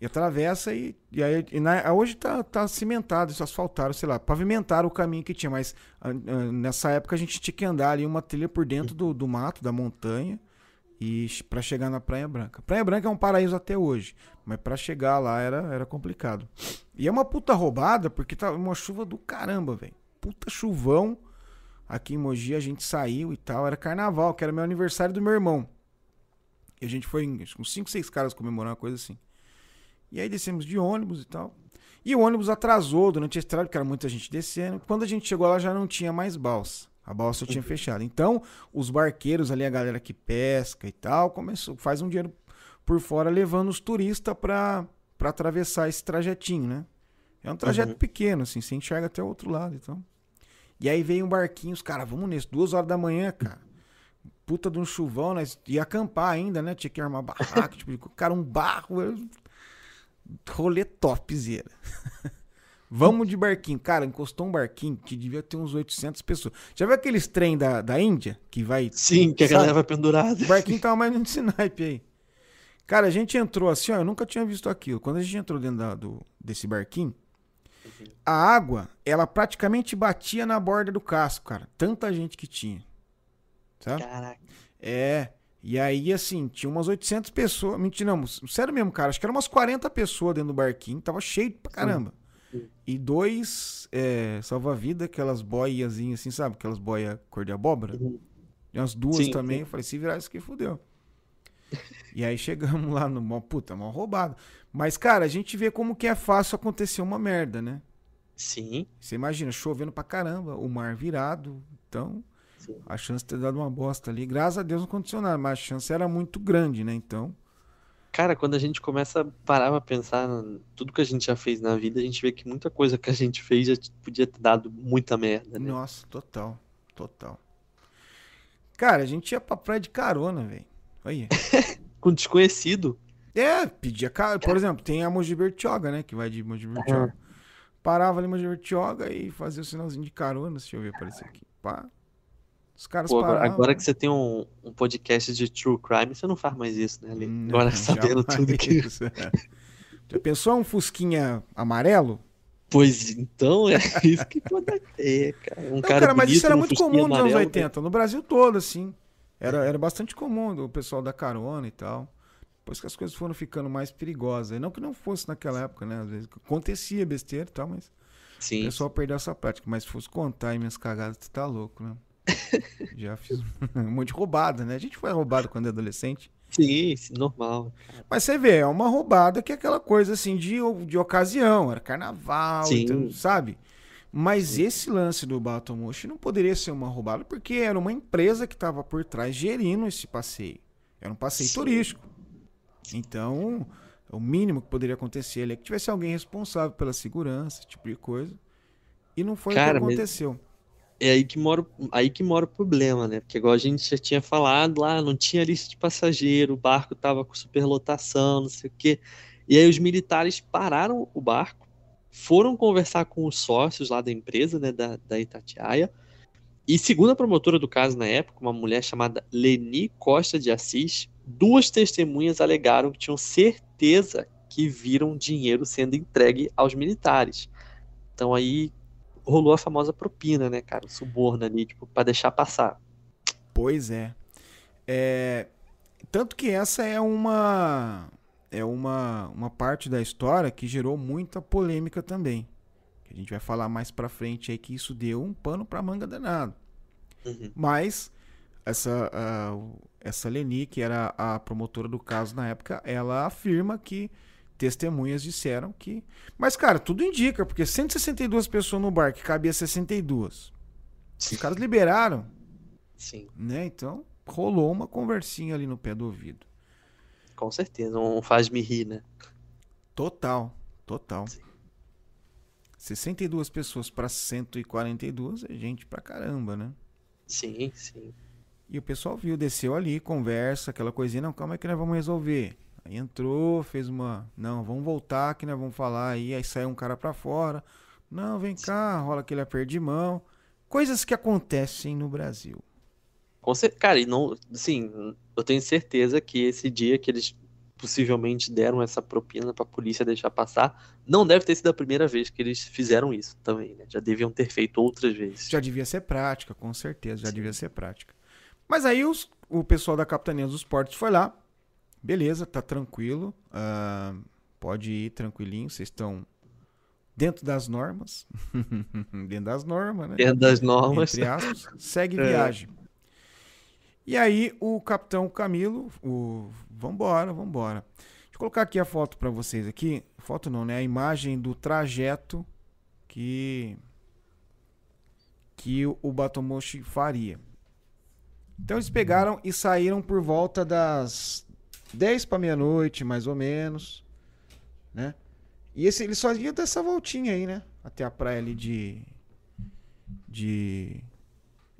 E atravessa e, e aí e na, hoje tá, tá cimentado, isso asfaltaram, sei lá, pavimentaram o caminho que tinha, mas a, a, nessa época a gente tinha que andar ali uma trilha por dentro do, do mato, da montanha e para chegar na Praia Branca. Praia Branca é um paraíso até hoje, mas para chegar lá era, era complicado. E é uma puta roubada porque tá uma chuva do caramba, velho. Puta chuvão. Aqui em Mogi a gente saiu e tal, era carnaval, que era meu aniversário do meu irmão. E a gente foi com 5, 6 caras comemorar uma coisa assim. E aí descemos de ônibus e tal. E o ônibus atrasou durante a estrada, porque era muita gente descendo. Quando a gente chegou lá já não tinha mais balsa. A balsa tinha fechado. Então, os barqueiros ali, a galera que pesca e tal, começou, faz um dinheiro por fora levando os turistas para atravessar esse trajetinho, né? É um trajeto uhum. pequeno, assim, você enxerga até o outro lado, então. E aí veio um barquinho, os caras, vamos nesse, duas horas da manhã, cara. Puta de um chuvão, né? Ia acampar ainda, né? Tinha que armar barraca, [LAUGHS] tipo, cara, um barro. Eu... Rolê topzera. [LAUGHS] Vamos de barquinho. Cara, encostou um barquinho que devia ter uns 800 pessoas. Já viu aqueles trem da, da Índia que vai. Sim, que a galera vai pendurada. O barquinho tava mais nesse naipe aí. Cara, a gente entrou assim, ó. Eu nunca tinha visto aquilo. Quando a gente entrou dentro da, do, desse barquinho, a água, ela praticamente batia na borda do casco, cara. Tanta gente que tinha. Sabe? Caraca. É. E aí, assim, tinha umas 800 pessoas. Mentira, não. Sério mesmo, cara. Acho que eram umas 40 pessoas dentro do barquinho. Tava cheio pra caramba. E dois é, salva-vida, aquelas boiazinhas assim, sabe? Aquelas boias cor de abóbora. Uhum. E umas duas sim, também. Sim. Eu falei, se virar isso aqui, fudeu. E aí chegamos lá no mó, puta, mó roubado. Mas, cara, a gente vê como que é fácil acontecer uma merda, né? Sim. Você imagina, chovendo pra caramba, o mar virado. Então, a chance de ter dado uma bosta ali. Graças a Deus não aconteceu nada, mas a chance era muito grande, né? Então. Cara, quando a gente começa a parar pra pensar em tudo que a gente já fez na vida, a gente vê que muita coisa que a gente fez já podia ter dado muita merda, né? Nossa, total. Total. Cara, a gente ia pra praia de carona, velho. Aí. [LAUGHS] Com desconhecido. É, pedia cara. Por exemplo, tem a Mogi Bertioga, né? Que vai de Mogi Bertioga. Parava ali em Mogi Bertioga e fazia o sinalzinho de carona. Deixa eu ver aparecer aqui. Pá. Os caras Pô, agora, paravam. agora que você tem um, um podcast de true crime, você não faz mais isso, né, Ali? Não, Agora sabendo jamais. tudo que. [LAUGHS] Já pensou um fusquinha amarelo? Pois então, é isso que pode ter, cara. Um Não, cara, cara, mas isso era muito comum nos anos amarelo, 80, no Brasil todo, assim. Era, era bastante comum o pessoal da carona e tal. Depois que as coisas foram ficando mais perigosas. E Não que não fosse naquela época, né? Às vezes acontecia besteira e tal, mas o Sim. pessoal perdeu essa prática. Mas se fosse contar aí minhas cagadas, tu tá louco, né? [LAUGHS] Já fiz um monte de roubada, né? A gente foi roubado quando é adolescente. Sim, normal. Mas você vê, é uma roubada que é aquela coisa assim de, de ocasião, era carnaval, então, sabe? Mas esse lance do Batomushi não poderia ser uma roubada porque era uma empresa que estava por trás gerindo esse passeio. Era um passeio Sim. turístico. Então, o mínimo que poderia acontecer ali é que tivesse alguém responsável pela segurança, esse tipo de coisa. E não foi Cara, o que mas- aconteceu. É aí que mora, o- aí que mora o problema, né? Porque igual a gente já tinha falado lá, não tinha lista de passageiro, o barco tava com superlotação, não sei o quê. E aí os militares pararam o barco, foram conversar com os sócios lá da empresa, né, da, da Itatiaia. E segundo a promotora do caso na época, uma mulher chamada Leni Costa de Assis, duas testemunhas alegaram que tinham certeza que viram dinheiro sendo entregue aos militares. Então aí rolou a famosa propina, né, cara? Suborno ali, tipo, pra deixar passar. Pois é. É, Tanto que essa é uma é uma, uma parte da história que gerou muita polêmica também. A gente vai falar mais pra frente aí que isso deu um pano pra manga danado. Uhum. Mas essa a, essa Leni, que era a promotora do caso na época, ela afirma que testemunhas disseram que. Mas, cara, tudo indica, porque 162 pessoas no bar, que cabia 62. Os caras liberaram Sim, né? Então rolou uma conversinha ali no pé do ouvido. Com certeza. Um faz-me rir, né? Total, total. Sim. 62 pessoas para 142 é gente pra caramba, né? Sim, sim. E o pessoal viu, desceu ali, conversa, aquela coisinha, não, calma aí que nós vamos resolver. Aí entrou, fez uma, não, vamos voltar que nós vamos falar aí, aí saiu um cara pra fora. Não, vem cá, rola aquele aperto de mão. Coisas que acontecem no Brasil. Com cer- Cara, e não, assim, eu tenho certeza que esse dia que eles possivelmente deram essa propina pra polícia deixar passar, não deve ter sido a primeira vez que eles fizeram isso também, né? Já deviam ter feito outras vezes. Já devia ser prática, com certeza, já Sim. devia ser prática. Mas aí os- o pessoal da Capitania dos Portos foi lá, beleza, tá tranquilo, ah, pode ir tranquilinho, vocês estão dentro das normas, [LAUGHS] dentro das normas, né? Dentro das normas. Entre aspas, segue [LAUGHS] É. viagem. E aí o capitão Camilo, o vambora, vambora. Deixa eu colocar aqui a foto pra vocês aqui, foto não, né? A imagem do trajeto que que o, Batomoshi faria. Então eles pegaram e saíram por volta das 10 para meia-noite, mais ou menos, né? E esse, eles só iam dessa voltinha aí, né? Até a praia ali de de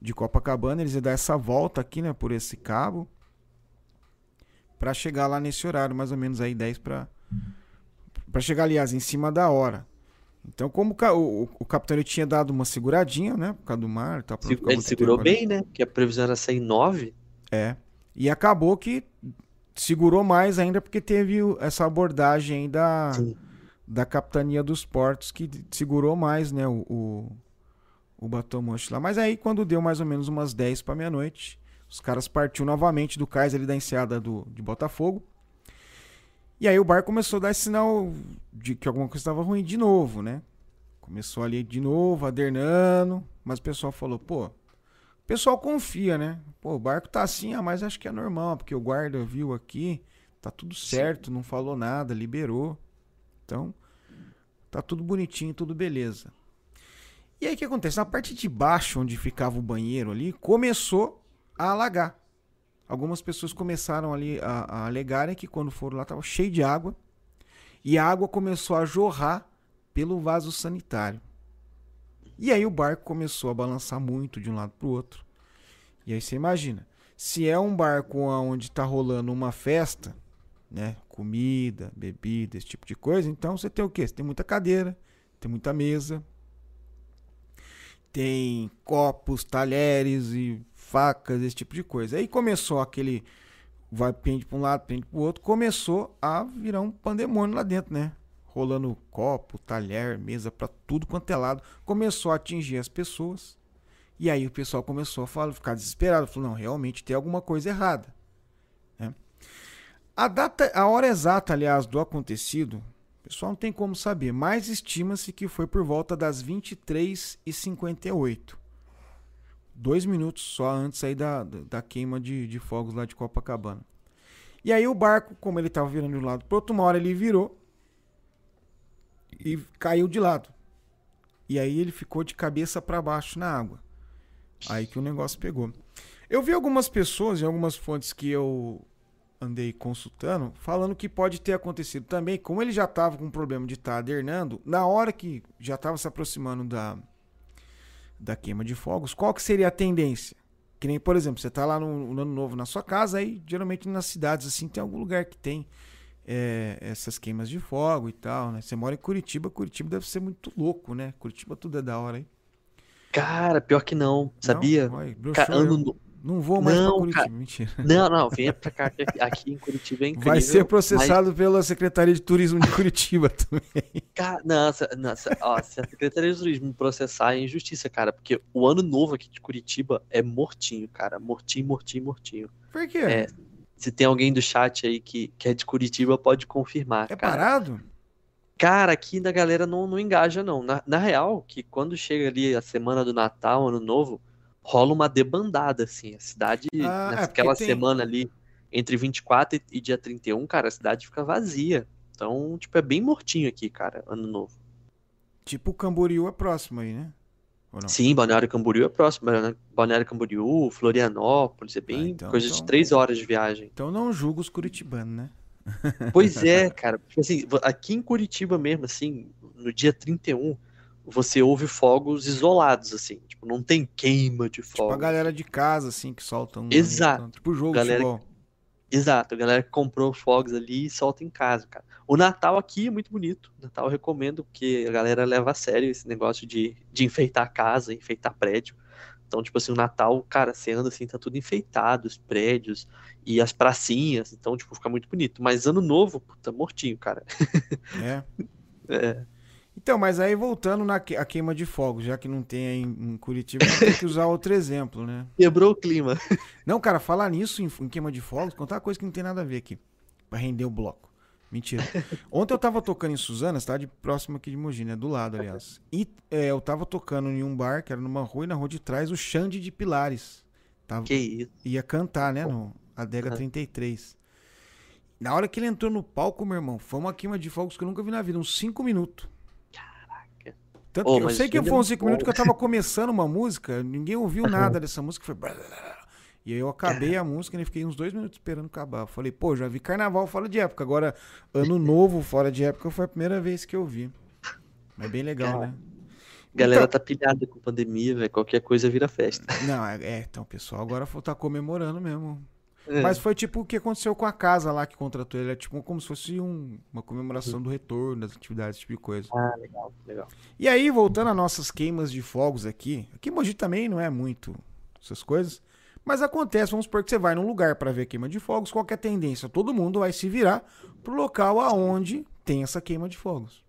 de Copacabana, eles iam dar essa volta aqui, né, por esse cabo Pra chegar lá nesse horário, mais ou menos aí 10 para para chegar aliás em cima da hora. Então, como o, o, o capitão ele tinha dado uma seguradinha, né, por causa do mar, não Se- Ele segurou tempo ali. bem, né? Porque a previsão era sair nove. É. E acabou que segurou mais ainda porque teve essa abordagem aí da, Sim. da capitania dos portos que segurou mais, né, o, o, o Batomoshi lá. Mas aí quando deu mais ou menos umas 10 para meia-noite, os caras partiu novamente do cais ali da enseada do, de Botafogo. E aí o bar começou a dar sinal de que alguma coisa estava ruim de novo, né? Começou ali de novo, adernando, mas o pessoal falou, pô, o pessoal confia, né? Pô, o barco tá assim, ah, mas acho que é normal, porque o guarda viu aqui, tá tudo certo, não falou nada, liberou. Então, tá tudo bonitinho, tudo beleza. E aí o que acontece? Na parte de baixo, onde ficava o banheiro ali, começou a alagar. Algumas pessoas começaram ali a, a alegarem que quando foram lá estava cheio de água e a água começou a jorrar pelo vaso sanitário. E aí o barco começou a balançar muito de um lado para o outro. E aí você imagina, se é um barco onde está rolando uma festa, né, comida, bebida, esse tipo de coisa, então você tem o quê? Você tem muita cadeira, tem muita mesa, tem copos, talheres e facas, esse tipo de coisa. Aí começou aquele vai pende para um lado, pende para o outro, começou a virar um pandemônio lá dentro, né? Rolando copo, talher, mesa para tudo quanto é lado, começou a atingir as pessoas. E aí o pessoal começou a falar, ficar desesperado, falou: "Não, realmente tem alguma coisa errada". Né? A data, a hora exata, aliás, do acontecido, o pessoal não tem como saber, mas estima-se que foi por volta das 23h58 dois minutos só antes aí da, da queima de, de fogos lá de Copacabana. E aí o barco, como ele estava virando de um lado para outro, uma hora ele virou e caiu de lado. E aí ele ficou de cabeça para baixo na água. Aí que o negócio pegou. Eu vi algumas pessoas e algumas fontes que eu andei consultando falando que pode ter acontecido também, como ele já estava com um problema de estar tá adernando, na hora que já estava se aproximando da, da queima de fogos, qual que seria a tendência? Que nem, por exemplo, você está lá no, no, ano novo na sua casa, aí geralmente nas cidades assim tem algum lugar que tem é, essas queimas de fogo e tal, né? Você mora em Curitiba, Curitiba deve ser muito louco, né? Curitiba tudo é da hora aí. Cara, pior que não, sabia? Não, vai, ano, não vou mais não, pra Curitiba, cara, mentira. Não, não, venha pra cá, aqui em Curitiba é incrível. [LAUGHS] Vai ser processado mas... pela Secretaria de Turismo de Curitiba [LAUGHS] também. Cara, não, não ó, se a Secretaria de Turismo processar é injustiça, cara, porque o ano novo aqui de Curitiba é mortinho, cara, mortinho, mortinho, mortinho. Por quê? É, se tem alguém do chat aí que, que é de Curitiba, pode confirmar, É cara. parado? Cara, aqui da galera não, não engaja, não. Na, na real, que quando chega ali a semana do Natal, Ano Novo rola uma debandada, assim. A cidade, ah, é naquela tem... semana ali, entre 24 e, e dia 31, cara, a cidade fica vazia. Então, tipo, é bem mortinho aqui, cara, ano novo. Tipo, Camboriú é próximo aí, né? Sim, Balneário Camboriú é próximo. Né? Balneário Camboriú, Florianópolis, é bem ah, então, coisa então... de três horas de viagem. Então não julgo os curitibanos, né? Pois [LAUGHS] é, cara. Tipo assim, aqui em Curitiba mesmo, assim, no dia 31, você ouve fogos isolados, assim. Tipo, não tem queima de fogos. Tipo a galera de casa, assim, que soltam. Exato. Né? Tipo jogo galera... de Exato, a galera que comprou fogos ali e solta em casa, cara. O Natal aqui é muito bonito. Natal eu recomendo, porque a galera leva a sério esse negócio de, de enfeitar a casa, enfeitar prédio. Então, tipo assim, o Natal, cara, você anda assim, tá tudo enfeitado, os prédios e as pracinhas. Então, tipo, fica muito bonito. Mas ano novo, puta, mortinho, cara. É. [LAUGHS] é. Então, mas aí voltando na que, a queima de fogo, já que não tem aí em Curitiba, tem que usar [LAUGHS] outro exemplo, né? Quebrou o clima. [LAUGHS] Não, cara, falar nisso em, em queima de fogos, contar uma coisa que não tem nada a ver aqui. Pra render o bloco. Mentira. [LAUGHS] Ontem eu tava tocando em Suzana, cidade próxima aqui de Mogi, né? Do lado, aliás. E é, eu tava tocando em um bar, que era numa rua, e na rua de trás, o Xande de Pilares. Tava, que isso? Ia cantar, né? No Adega uhum. 33. Na hora que ele entrou no palco, meu irmão, foi uma queima de fogos que eu nunca vi na vida. Uns 5 minutos. Tanto oh, que eu sei que foi uns 5 minutos que eu tava começando uma música, ninguém ouviu nada dessa música, foi. E aí eu acabei a música e fiquei uns dois minutos esperando acabar. falei, pô, já vi carnaval fora de época. Agora, ano novo fora de época foi a primeira vez que eu vi. Mas bem legal, né? Galera então, tá pilhada com pandemia, velho. Qualquer coisa vira festa. Não, é, é então o pessoal agora tá comemorando mesmo. É. Mas foi tipo o que aconteceu com a casa lá que contratou ele. É tipo como se fosse um, uma comemoração do retorno das atividades, esse tipo de coisa. Ah, legal, legal. E aí, voltando às nossas queimas de fogos aqui. Aqui em Mogi também não é muito essas coisas. Mas acontece, vamos supor que você vai num lugar para ver queima de fogos, qual é a tendência? Todo mundo vai se virar pro local aonde tem essa queima de fogos.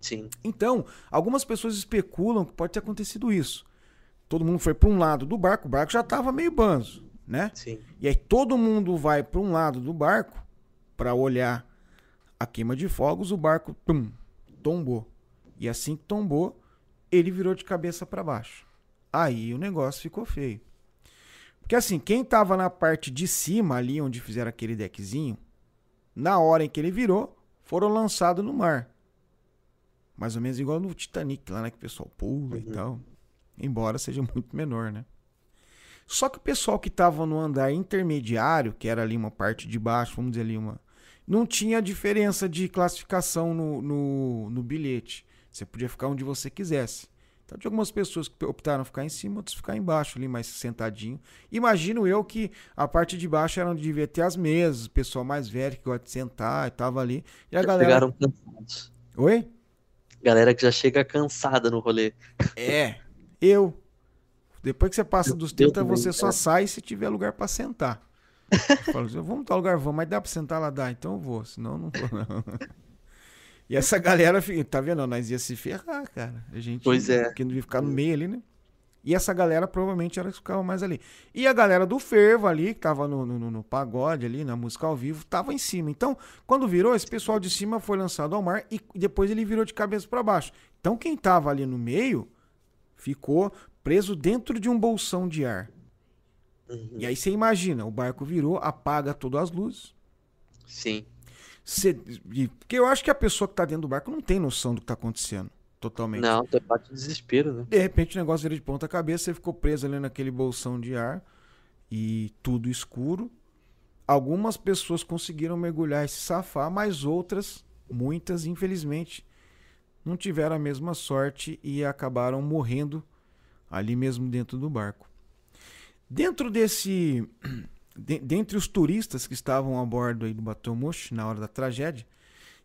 Sim. Então, algumas pessoas especulam que pode ter acontecido isso. Todo mundo foi para um lado do barco, o barco já estava meio banzo né? Sim. E aí todo mundo vai para um lado do barco para olhar a queima de fogos, o barco pum, tombou. E assim que tombou, ele virou de cabeça para baixo. Aí o negócio ficou feio. Porque assim, quem tava na parte de cima, ali onde fizeram aquele deckzinho, na hora em que ele virou, foram lançados no mar. Mais ou menos igual no Titanic, lá, né? Que o pessoal pula uhum. e tal. Embora seja [LAUGHS] muito menor, né? Só que o pessoal que tava no andar intermediário, que era ali uma parte de baixo, vamos dizer ali uma. Não tinha diferença de classificação no, no, no bilhete. Você podia ficar onde você quisesse. Então, tinha algumas pessoas que optaram ficar em cima, outras ficar embaixo ali, mais sentadinho. Imagino eu que a parte de baixo era onde devia ter as mesas, o pessoal mais velho que gosta de sentar e tava ali. E a já galera. Pegaram cansados. Oi? Galera que já chega cansada no rolê. É, eu. Depois que você passa dos 30, você só sai se tiver lugar para sentar. Eu falo, vamos tal lugar, vamos, mas dá pra sentar lá? Dá, então eu vou, senão não vou, não. E essa galera, tá vendo? Nós ia se ferrar, cara. A gente pois é. que não ia ficar no meio ali, né? E essa galera provavelmente era que ficava mais ali. E a galera do fervo ali, que tava no, no, no, pagode ali, na música ao vivo, tava em cima. Então, quando virou, esse pessoal de cima foi lançado ao mar e depois ele virou de cabeça para baixo. Então, quem tava ali no meio ficou preso dentro de um bolsão de ar. Uhum. E aí você imagina, o barco virou, apaga todas as luzes. Sim. Porque eu acho que a pessoa que tá dentro do barco não tem noção do que tá acontecendo. Totalmente. Não, tem parte de desespero, né? De repente o negócio vira de ponta cabeça, você ficou preso ali naquele bolsão de ar e tudo escuro. Algumas pessoas conseguiram mergulhar e se safar, mas outras, muitas, infelizmente, não tiveram a mesma sorte e acabaram morrendo ali mesmo dentro do barco. Dentro desse [CLEARS THROAT] de, dentre os turistas que estavam a bordo aí do Batomush na hora da tragédia,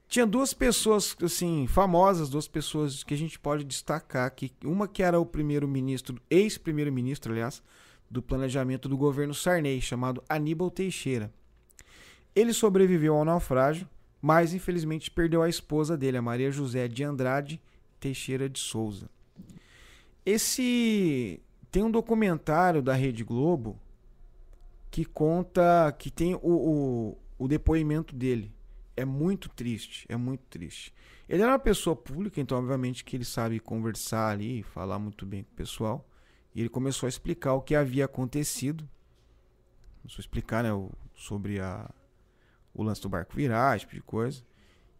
tinha duas pessoas assim famosas, duas pessoas que a gente pode destacar aqui. Uma que era o primeiro-ministro, ex-primeiro-ministro, aliás, do planejamento do governo Sarney, chamado Aníbal Teixeira. Ele sobreviveu ao naufrágio, mas infelizmente perdeu a esposa dele, a Maria José de Andrade Teixeira de Souza. Esse tem um documentário da Rede Globo que conta, que tem o, o, o depoimento dele. É muito triste, é muito triste. Ele era uma pessoa pública, então obviamente que ele sabe conversar ali, falar muito bem com o pessoal. E ele começou a explicar o que havia acontecido. Começou a explicar, né, o, sobre a, o lance do barco virar, esse tipo de coisa.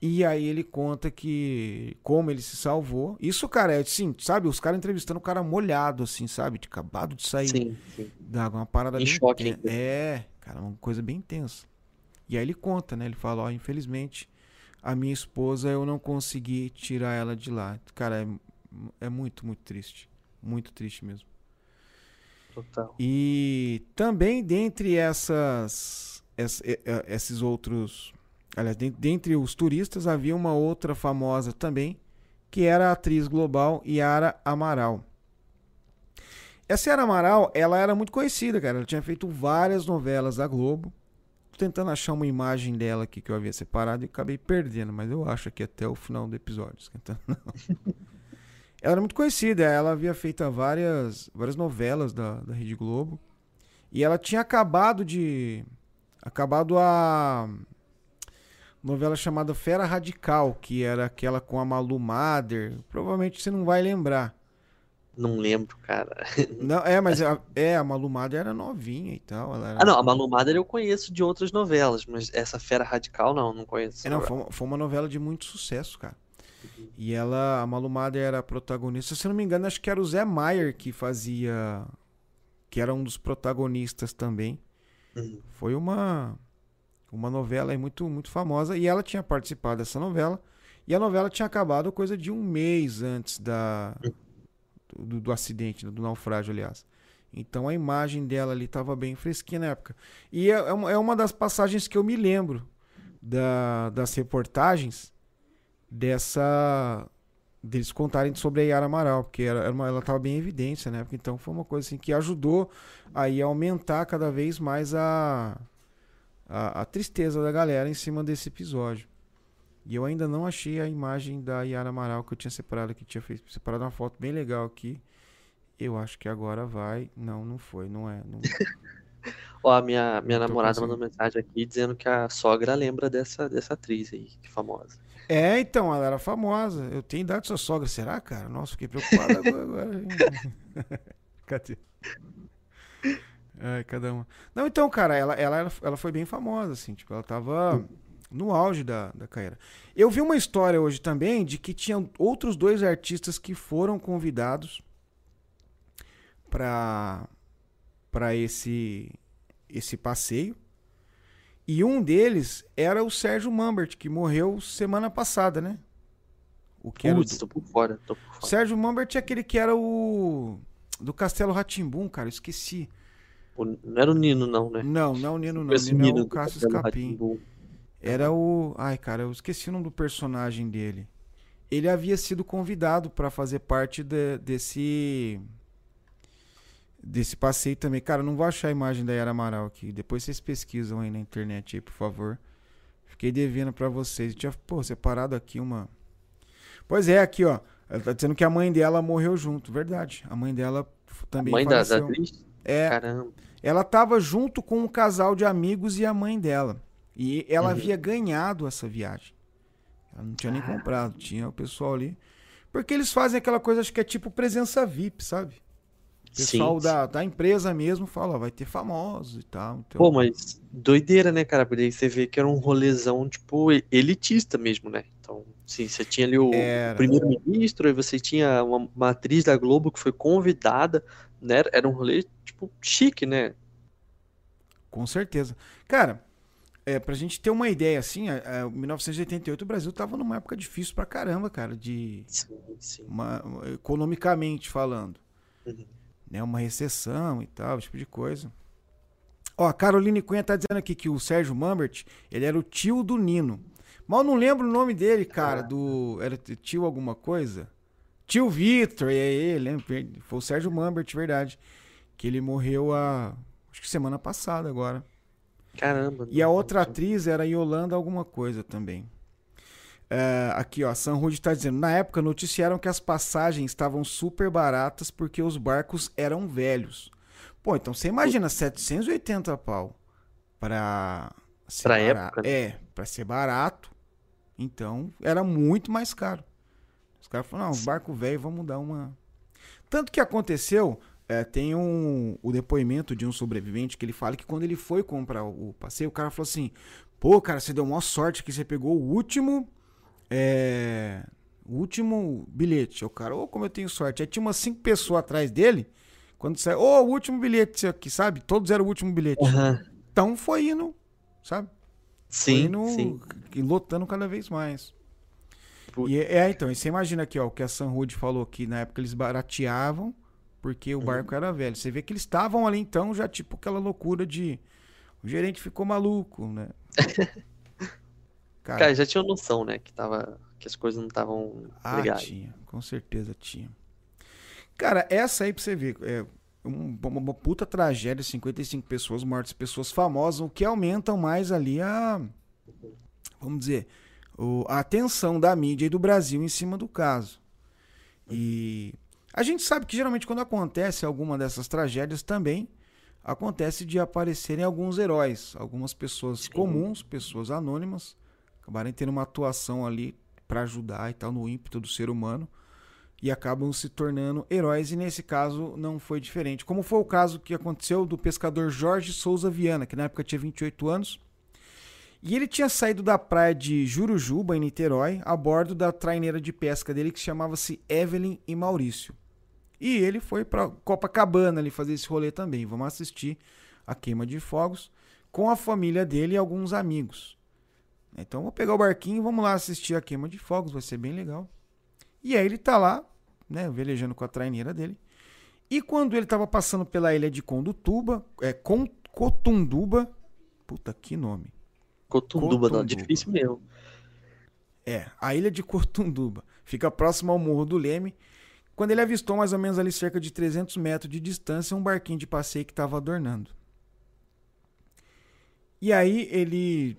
E aí ele conta que como ele se salvou. Isso, cara, é assim, sabe? Os caras entrevistando o cara molhado, assim, sabe? De acabado de sair sim, sim. da uma parada em bem choque. É, cara, uma coisa bem tensa. E aí ele conta, né? Ele fala, ó, infelizmente, a minha esposa eu não consegui tirar ela de lá. Cara, é, é muito, muito triste. Muito triste mesmo. Total. E também dentre essas, esses outros Aliás, dentre os turistas havia uma outra famosa também, que era a atriz global Yara Amaral. Essa Yara Amaral, ela era muito conhecida, cara. Ela tinha feito várias novelas da Globo. Tô tentando achar uma imagem dela aqui que eu havia separado e acabei perdendo, mas eu acho aqui até o final do episódio. [LAUGHS] ela era muito conhecida, ela havia feito várias, várias novelas da, da Rede Globo. E ela tinha acabado de. Acabado a novela chamada Fera Radical, que era aquela com a Malu Mader. Provavelmente você não vai lembrar. Não lembro, cara. [LAUGHS] Não, é, mas a, é, a Malu Mader era novinha e tal. Era... Ah, não, a Malu Mader eu conheço de outras novelas, mas essa Fera Radical não, não conheço. É, não, foi, foi, uma novela de muito sucesso, cara. Uhum. E ela, a Malu Mader era a protagonista. Se eu não me engano, acho que era o Zé Maier que fazia. que era um dos protagonistas também. Uhum. Foi uma uma novela muito, muito famosa, e ela tinha participado dessa novela, e a novela tinha acabado coisa de um mês antes da, do, do acidente, do naufrágio, aliás. Então a imagem dela ali estava bem fresquinha na época. E é, é uma, é uma das passagens que eu me lembro da, das reportagens dessa deles contarem sobre a Yara Amaral, porque era, era uma, ela estava bem em evidência na época, então foi uma coisa assim que ajudou aí a aumentar cada vez mais a, a, a, tristeza da galera em cima desse episódio. E eu ainda não achei a imagem da Yara Amaral que eu tinha separado, que tinha feito, separado uma foto bem legal aqui. Eu acho que agora vai. Não, não foi, não é. Não... [LAUGHS] Ó, a minha, minha namorada mandou mensagem aqui dizendo que a sogra lembra dessa, dessa atriz aí, que famosa. É, então, ela era famosa. Eu tenho idade de sua sogra, será, cara? Nossa, fiquei preocupado agora. [LAUGHS] Cadê? É, cada uma. Não, então, cara, ela, ela, ela foi bem famosa, assim, tipo, ela tava. no auge da, da carreira. Eu vi uma história hoje também de que tinham outros dois artistas que foram convidados para para esse esse passeio. E um deles era o Sérgio Mambert, que morreu semana passada, né? O que Putz, era do... tô por fora, tô por fora. Sérgio Mambert é aquele que era o do Castelo Ratimbum, cara, eu esqueci. Não era o Nino, não, né? Não, não é o Nino, não. O Nino é o Cássio Escapim. Era o. Ai, cara, eu esqueci o nome do personagem dele. Ele havia sido convidado para fazer parte de, desse. Desse passeio também. Cara, não vou achar a imagem da Yara Amaral aqui. Depois vocês pesquisam aí na internet aí, por favor. Fiquei devendo para vocês. Eu tinha, pô, separado aqui uma. Pois é, aqui, ó. Ela tá dizendo que a mãe dela morreu junto. Verdade. A mãe dela também a mãe faleceu. da, da É. Caramba. Ela tava junto com um casal de amigos e a mãe dela. E ela uhum. havia ganhado essa viagem. Ela não tinha nem comprado, tinha o pessoal ali. Porque eles fazem aquela coisa, acho que é tipo presença VIP, sabe? O pessoal sim, da, sim. da empresa mesmo fala, ó, vai ter famosos e tal. Então... Pô, mas doideira, né, cara? Porque aí você vê que era um rolezão, tipo, elitista mesmo, né? Então, sim, você tinha ali o primeiro-ministro, e você tinha uma, uma atriz da Globo que foi convidada, né? Era um rolê, tipo, chique, né? Com certeza. Cara, é, pra gente ter uma ideia, assim, em 1988 o Brasil tava numa época difícil pra caramba, cara, de. Sim, sim. Uma, economicamente falando. Uhum. Né, uma recessão e tal, esse tipo de coisa. Ó, a Caroline Cunha tá dizendo aqui que o Sérgio Mambert, ele era o tio do Nino. Mal não lembro o nome dele, cara, ah. do. Era tio alguma coisa? Tio Vitor, e aí, lembro. Foi o Sérgio Mambert, verdade. Que ele morreu a. Acho que semana passada agora. Caramba. E a outra atriz era Yolanda alguma coisa também. É, aqui, ó, a Sanrud está dizendo: na época noticiaram que as passagens estavam super baratas porque os barcos eram velhos. Pô, então você imagina 780 pau para pra época? Né? É, para ser barato. Então era muito mais caro. Os caras falaram: não, barco velho, vamos dar uma. Tanto que aconteceu, é, tem um, o depoimento de um sobrevivente que ele fala que quando ele foi comprar o passeio, o cara falou assim: pô, cara, você deu uma sorte que você pegou o último. É, o último bilhete. O cara, ô, oh, como eu tenho sorte. Aí tinha umas cinco pessoas atrás dele. Quando saiu, ô, oh, o último bilhete aqui, sabe? Todos eram o último bilhete. Uhum. Então foi indo, sabe? Sim. Foi indo sim. e lotando cada vez mais. E é, é, então, e você imagina aqui, ó, o que a Sanrud falou que na época eles barateavam porque o uhum. barco era velho. Você vê que eles estavam ali então, já tipo aquela loucura de. O gerente ficou maluco, né? [LAUGHS] Cara, Cara já tinha noção, né? Que, tava, que as coisas não estavam ah, legais. tinha, com certeza tinha. Cara, essa aí pra você ver, é uma, uma puta tragédia, 55 pessoas mortas, pessoas famosas, o que aumentam mais ali a. Vamos dizer, o, a atenção da mídia e do Brasil em cima do caso. E a gente sabe que geralmente quando acontece alguma dessas tragédias também acontece de aparecerem alguns heróis, algumas pessoas Sim. comuns, pessoas anônimas, acabarem tendo uma atuação ali para ajudar e tal no ímpeto do ser humano e acabam se tornando heróis e nesse caso não foi diferente. Como foi o caso que aconteceu do pescador Jorge Souza Viana, que na época tinha 28 anos, e ele tinha saído da praia de Jurujuba, em Niterói, a bordo da traineira de pesca dele que chamava-se Evelyn e Maurício. E ele foi para Copacabana ali fazer esse rolê também. Vamos assistir a queima de fogos com a família dele e alguns amigos. Então vou pegar o barquinho e vamos lá assistir a queima de fogos, vai ser bem legal. E aí ele tá lá, né, velejando com a traineira dele. E quando ele tava passando pela ilha de Condutuba, é Cotunduba, puta que nome. Cotunduba, Cotunduba. Não, difícil mesmo. É, a ilha de Cotunduba. Fica próximo ao Morro do Leme quando ele avistou mais ou menos ali cerca de 300 metros de distância um barquinho de passeio que estava adornando. E aí ele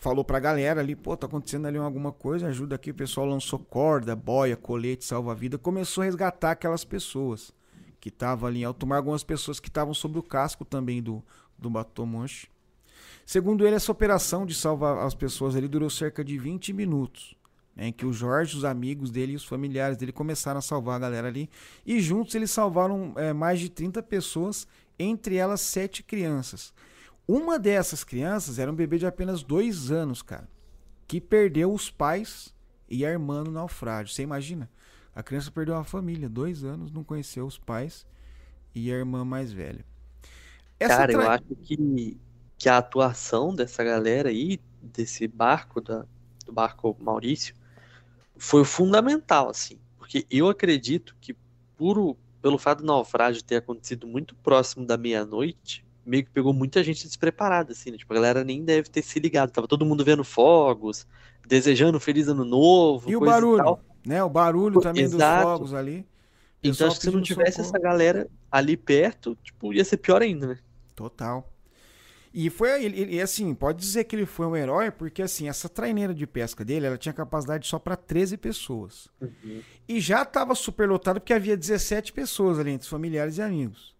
falou pra galera ali, pô, tá acontecendo ali alguma coisa, ajuda aqui. O pessoal lançou corda, boia, colete, salva-vida. Começou a resgatar aquelas pessoas que estavam ali em alto mar, algumas pessoas que estavam sobre o casco também do, do Batomonte. Segundo ele, essa operação de salvar as pessoas ali durou cerca de 20 minutos né, em que o Jorge, os amigos dele e os familiares dele começaram a salvar a galera ali. E juntos eles salvaram é, mais de 30 pessoas, entre elas sete crianças. Uma dessas crianças era um bebê de apenas dois anos, cara, que perdeu os pais e a irmã no naufrágio. Você imagina? A criança perdeu a família, dois anos, não conheceu os pais e a irmã mais velha. Essa Cara, tra... eu acho que, que a atuação dessa galera aí, desse barco, da, do barco Maurício, foi fundamental, assim. Porque eu acredito que, por, pelo fato do naufrágio ter acontecido muito próximo da meia-noite, meio que pegou muita gente despreparada, assim, né? Tipo, a galera nem deve ter se ligado. Tava todo mundo vendo fogos, desejando um feliz ano novo. E o barulho, e né? O barulho também Exato. dos fogos ali. Então acho que se não tivesse socorro. essa galera ali perto, tipo, ia ser pior ainda, né? Total. E foi ele, assim, pode dizer que ele foi um herói, porque assim, essa traineira de pesca dele, ela tinha capacidade só para 13 pessoas. Uhum. E já estava superlotado porque havia 17 pessoas ali entre familiares e amigos.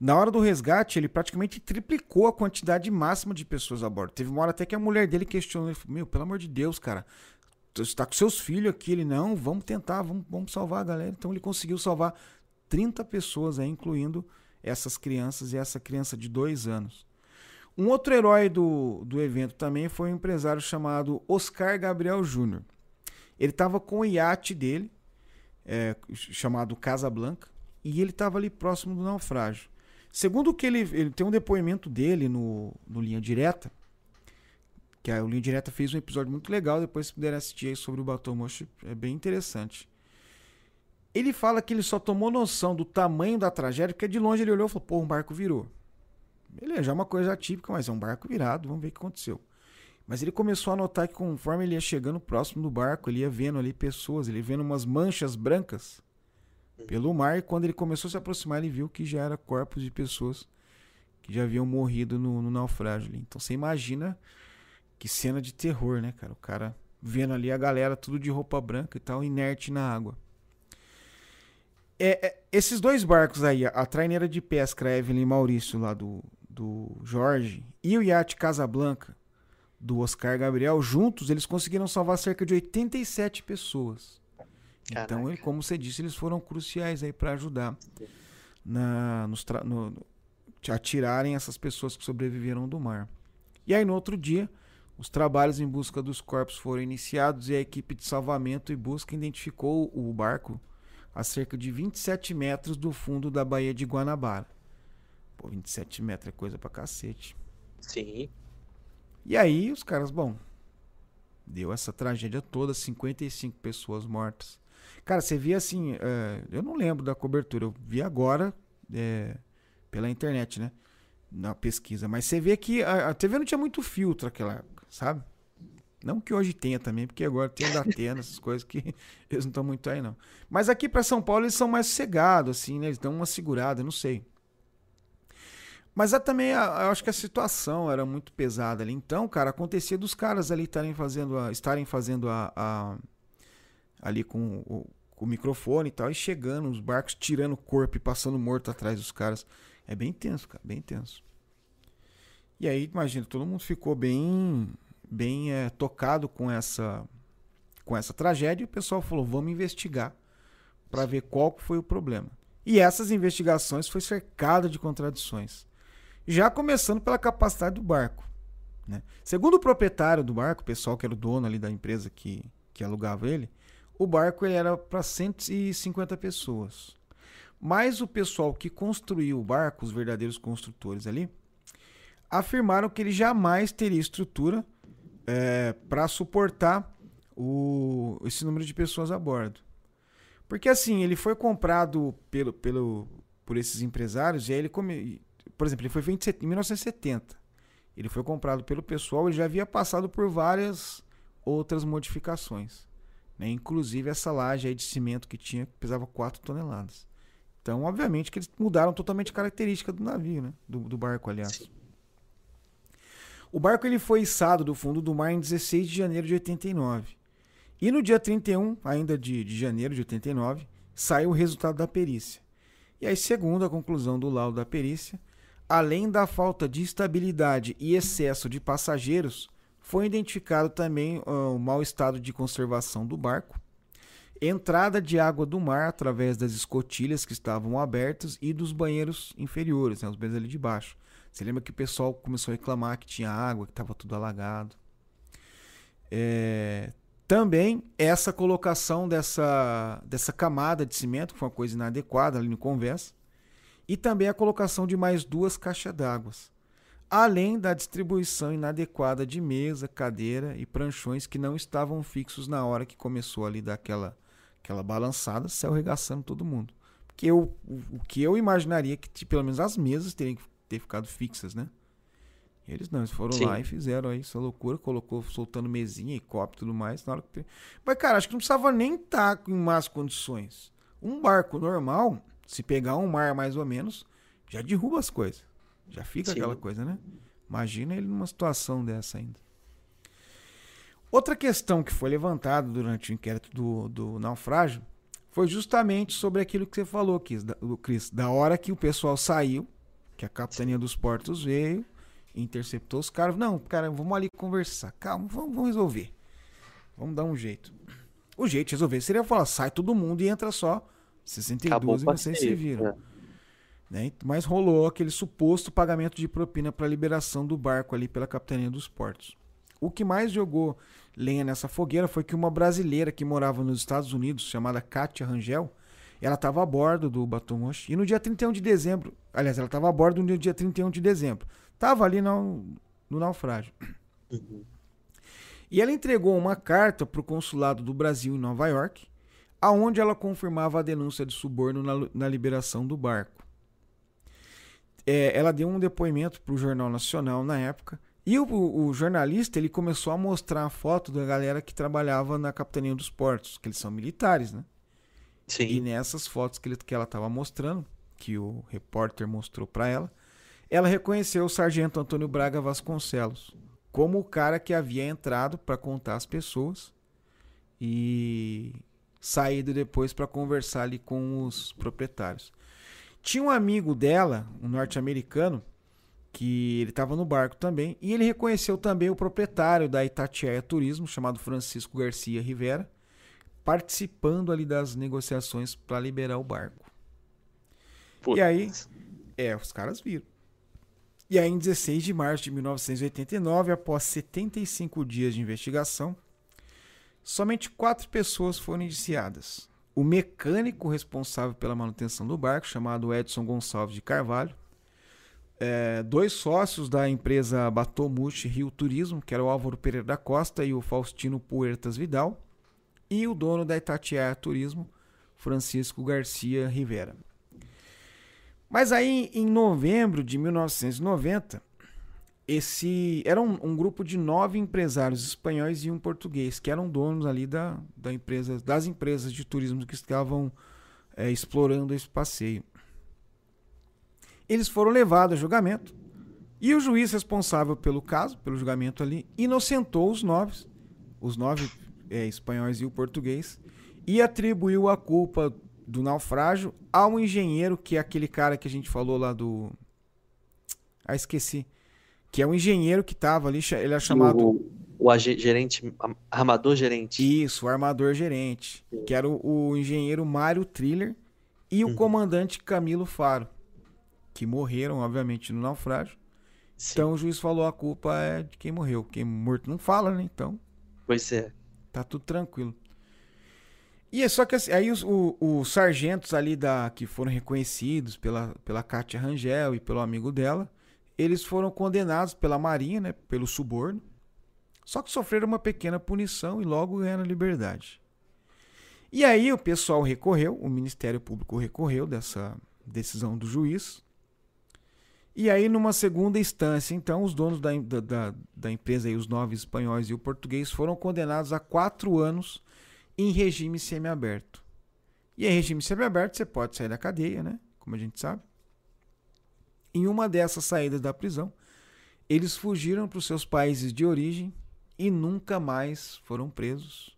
Na hora do resgate, ele praticamente triplicou a quantidade máxima de pessoas a bordo. Teve uma hora até que a mulher dele questionou, ele falou, meu, pelo amor de Deus, cara, você está com seus filhos aqui, ele, não, vamos tentar, vamos, vamos salvar a galera. Então ele conseguiu salvar 30 pessoas, aí, incluindo essas crianças e essa criança de dois anos. Um outro herói do, do evento também foi um empresário chamado Oscar Gabriel Júnior. Ele estava com o iate dele, é, chamado Casablanca, e ele estava ali próximo do naufrágio. Segundo o que ele, ele tem um depoimento dele no, no Linha Direta, que a Linha Direta fez um episódio muito legal, depois se puder assistir aí sobre o Batomoshi, é bem interessante. Ele fala que ele só tomou noção do tamanho da tragédia, porque de longe ele olhou e falou, pô, um barco virou. Beleza, já é uma coisa atípica, mas é um barco virado, vamos ver o que aconteceu. Mas ele começou a notar que conforme ele ia chegando próximo do barco, ele ia vendo ali pessoas, ele ia vendo umas manchas brancas pelo mar, e quando ele começou a se aproximar, ele viu que já era corpos de pessoas que já haviam morrido no, no naufrágio ali. Então você imagina que cena de terror, né, cara? O cara vendo ali a galera tudo de roupa branca e tal, inerte na água. É, é, esses dois barcos aí, a traineira de pesca Evelyn Maurício lá do, do Jorge e o iate Casablanca do Oscar Gabriel, juntos eles conseguiram salvar cerca de 87 pessoas. Caraca. Então, como você disse, eles foram cruciais aí para ajudar na, nos no, no, a tirarem essas pessoas que sobreviveram do mar. E aí, no outro dia, os trabalhos em busca dos corpos foram iniciados e a equipe de salvamento e busca identificou o barco a cerca de 27 metros do fundo da Baía de Guanabara. Pô, 27 metros é coisa pra cacete. Sim. E aí os caras, bom, deu essa tragédia toda, 55 pessoas mortas. Cara, você via assim, é, eu não lembro da cobertura, eu vi agora é, pela internet, né? Na pesquisa. Mas você vê que a, a TV não tinha muito filtro naquela época, sabe? Não que hoje tenha também, porque agora tem o da Atena, essas coisas que [LAUGHS] eles não estão muito aí, não. Mas aqui para São Paulo eles são mais sossegados, assim, né? Eles dão uma segurada, não sei. Mas é também, eu acho que a situação era muito pesada ali. Então, cara, acontecia dos caras ali estarem fazendo a, estarem fazendo a, a ali com o, com o, microfone e tal, e chegando os barcos, tirando o corpo e passando morto atrás dos caras. É bem tenso, cara, bem tenso. E aí, imagina, todo mundo ficou bem, bem é, tocado com essa, com essa tragédia. E o pessoal falou: vamos investigar para ver qual foi o problema. E essas investigações foi cercada de contradições já começando pela capacidade do barco. Né? Segundo o proprietário do barco, o pessoal que era o dono ali da empresa que, que alugava ele, o barco ele era para 150 pessoas. Mas o pessoal que construiu o barco, os verdadeiros construtores ali, afirmaram que ele jamais teria estrutura é, para suportar o, esse número de pessoas a bordo. Porque assim, ele foi comprado pelo, pelo, por esses empresários e aí ele come, por exemplo, ele foi feito em 1970. Ele foi comprado pelo pessoal, ele já havia passado por várias outras modificações. Né? Inclusive essa laje aí de cimento que tinha, que pesava 4 toneladas. Então, obviamente, que eles mudaram totalmente a característica do navio, né? do, do barco, aliás. Sim. O barco ele foi içado do fundo do mar em 16 de janeiro de 89. E no dia 31, ainda de, de janeiro de 89, saiu o resultado da perícia. E aí, segundo a conclusão do laudo da perícia, Além da falta de estabilidade e excesso de passageiros, foi identificado também uh, o mau estado de conservação do barco, entrada de água do mar através das escotilhas que estavam abertas e dos banheiros inferiores, né, os banheiros ali de baixo. Você lembra que o pessoal começou a reclamar que tinha água, que estava tudo alagado. É, também essa colocação dessa, dessa camada de cimento, que foi uma coisa inadequada ali no conversa, e também a colocação de mais duas caixas d'água, além da distribuição inadequada de mesa, cadeira e pranchões que não estavam fixos na hora que começou ali daquela aquela balançada, saiu regaçando todo mundo. Porque eu, o, o que eu imaginaria que pelo menos as mesas teriam que ter ficado fixas, né? Eles não, eles foram Sim. lá e fizeram aí essa loucura, colocou soltando mesinha e copo e tudo mais. Na hora que... Mas, cara, acho que não precisava nem estar tá em más condições. Um barco normal, se pegar um mar mais ou menos, já derruba as coisas. Já fica Sim. aquela coisa, né? Imagina ele numa situação dessa ainda. Outra questão que foi levantada durante o inquérito do, do naufrágio foi justamente sobre aquilo que você falou, Cris, da hora que o pessoal saiu, que a capitania dos portos veio, interceptou os caras. Não, cara, vamos ali conversar. Calma, vamos, vamos resolver. Vamos dar um jeito. O jeito de resolver seria falar: sai todo mundo e entra só 62 Acabou e vocês se viram. É. Né? Mas rolou aquele suposto pagamento de propina para liberação do barco ali pela capitania dos portos. O que mais jogou lenha nessa fogueira foi que uma brasileira que morava nos Estados Unidos, chamada Katia Rangel, ela estava a bordo do Rouge. E no dia 31 de dezembro, aliás, ela estava a bordo no dia 31 de dezembro. Estava ali no, no naufrágio. Uhum. E ela entregou uma carta para o consulado do Brasil em Nova York, aonde ela confirmava a denúncia de suborno na, na liberação do barco. É, ela deu um depoimento para o Jornal Nacional na época, e o, o, jornalista ele começou a mostrar a foto da galera que trabalhava na capitania dos portos, que eles são militares, né? Sim. E nessas fotos que, ele, que ela estava mostrando, que o repórter mostrou para ela, ela reconheceu o sargento Antônio Braga Vasconcelos como o cara que havia entrado para contar as pessoas e saído depois para conversar ali com os proprietários. Tinha um amigo dela, um norte-americano, que ele estava no barco também, e ele reconheceu também o proprietário da Itatiaia Turismo, chamado Francisco Garcia Rivera, participando ali das negociações para liberar o barco. Putz. E aí, é, os caras viram. E aí, em 16 de março de 1989, após 75 dias de investigação, somente quatro pessoas foram indiciadas. O mecânico responsável pela manutenção do barco, chamado Edson Gonçalves de Carvalho, é, dois sócios da empresa Batomushi Rio Turismo, que era o Álvaro Pereira da Costa e o Faustino Puertas Vidal, e o dono da Itatiaia Turismo, Francisco Garcia Rivera. Mas aí, em novembro de 1990, esse era um, um, grupo de nove empresários espanhóis e um português que eram donos ali da, da empresa, das empresas de turismo que estavam é, explorando esse passeio. Eles foram levados a julgamento e o juiz responsável pelo caso, pelo julgamento ali, inocentou os nove, os nove é, espanhóis e o português, e atribuiu a culpa do naufrágio ao engenheiro, que é aquele cara que a gente falou lá do. Ah, esqueci. Que é o engenheiro que tava ali, ele é chamado. O, o gerente, armador gerente. Isso, o armador gerente. Sim. Que era o, o, engenheiro Mário Triller e o uhum. comandante Camilo Faro. Que morreram, obviamente, no naufrágio. Sim. Então o juiz falou: a culpa é de quem morreu. Quem morto não fala, né? Então. Pois é. Tá tudo tranquilo. E é só que assim, aí os, o, os sargentos ali da, que foram reconhecidos pela, pela Kátia Rangel e pelo amigo dela, eles foram condenados pela Marinha, né, pelo suborno. Só que sofreram uma pequena punição e logo ganharam liberdade. E aí o pessoal recorreu, o Ministério Público recorreu dessa decisão do juiz. E aí, numa segunda instância, então, os donos da, da, da empresa, aí, os nove espanhóis e o português, foram condenados a quatro anos em regime semiaberto. E em regime semiaberto você pode sair da cadeia, né? Como a gente sabe. Em uma dessas saídas da prisão, eles fugiram para os seus países de origem e nunca mais foram presos.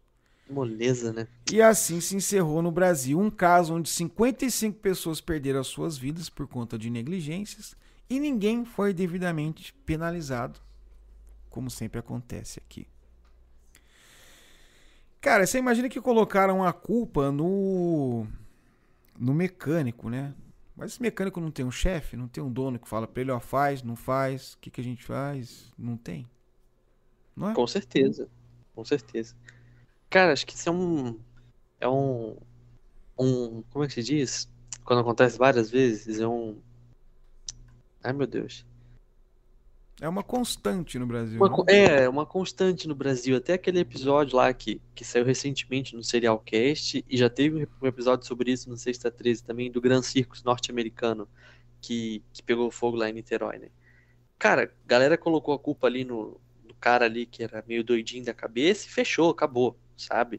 Moleza, né? E assim se encerrou no Brasil um caso onde 55 pessoas perderam as suas vidas por conta de negligências e ninguém foi devidamente penalizado, como sempre acontece aqui. Cara, você imagina que colocaram a culpa no no mecânico, né? Mas esse mecânico não tem um chefe, não tem um dono que fala pra ele, ó, faz, não faz, o que, que a gente faz? Não tem. Não é? Com certeza. Com certeza. Cara, acho que isso é um. É um. Um. Como é que se diz? Quando acontece várias vezes, é um. Ai meu Deus. É uma constante no Brasil. Uma, né? é, uma constante no Brasil. Até aquele episódio lá que, que saiu recentemente no Serialcast, e já teve um episódio sobre isso no Sexta 13 também, do Gran Circus norte-americano, que, que pegou fogo lá em Niterói, né? Cara, a galera colocou a culpa ali no, no cara ali que era meio doidinho da cabeça e fechou, acabou, sabe?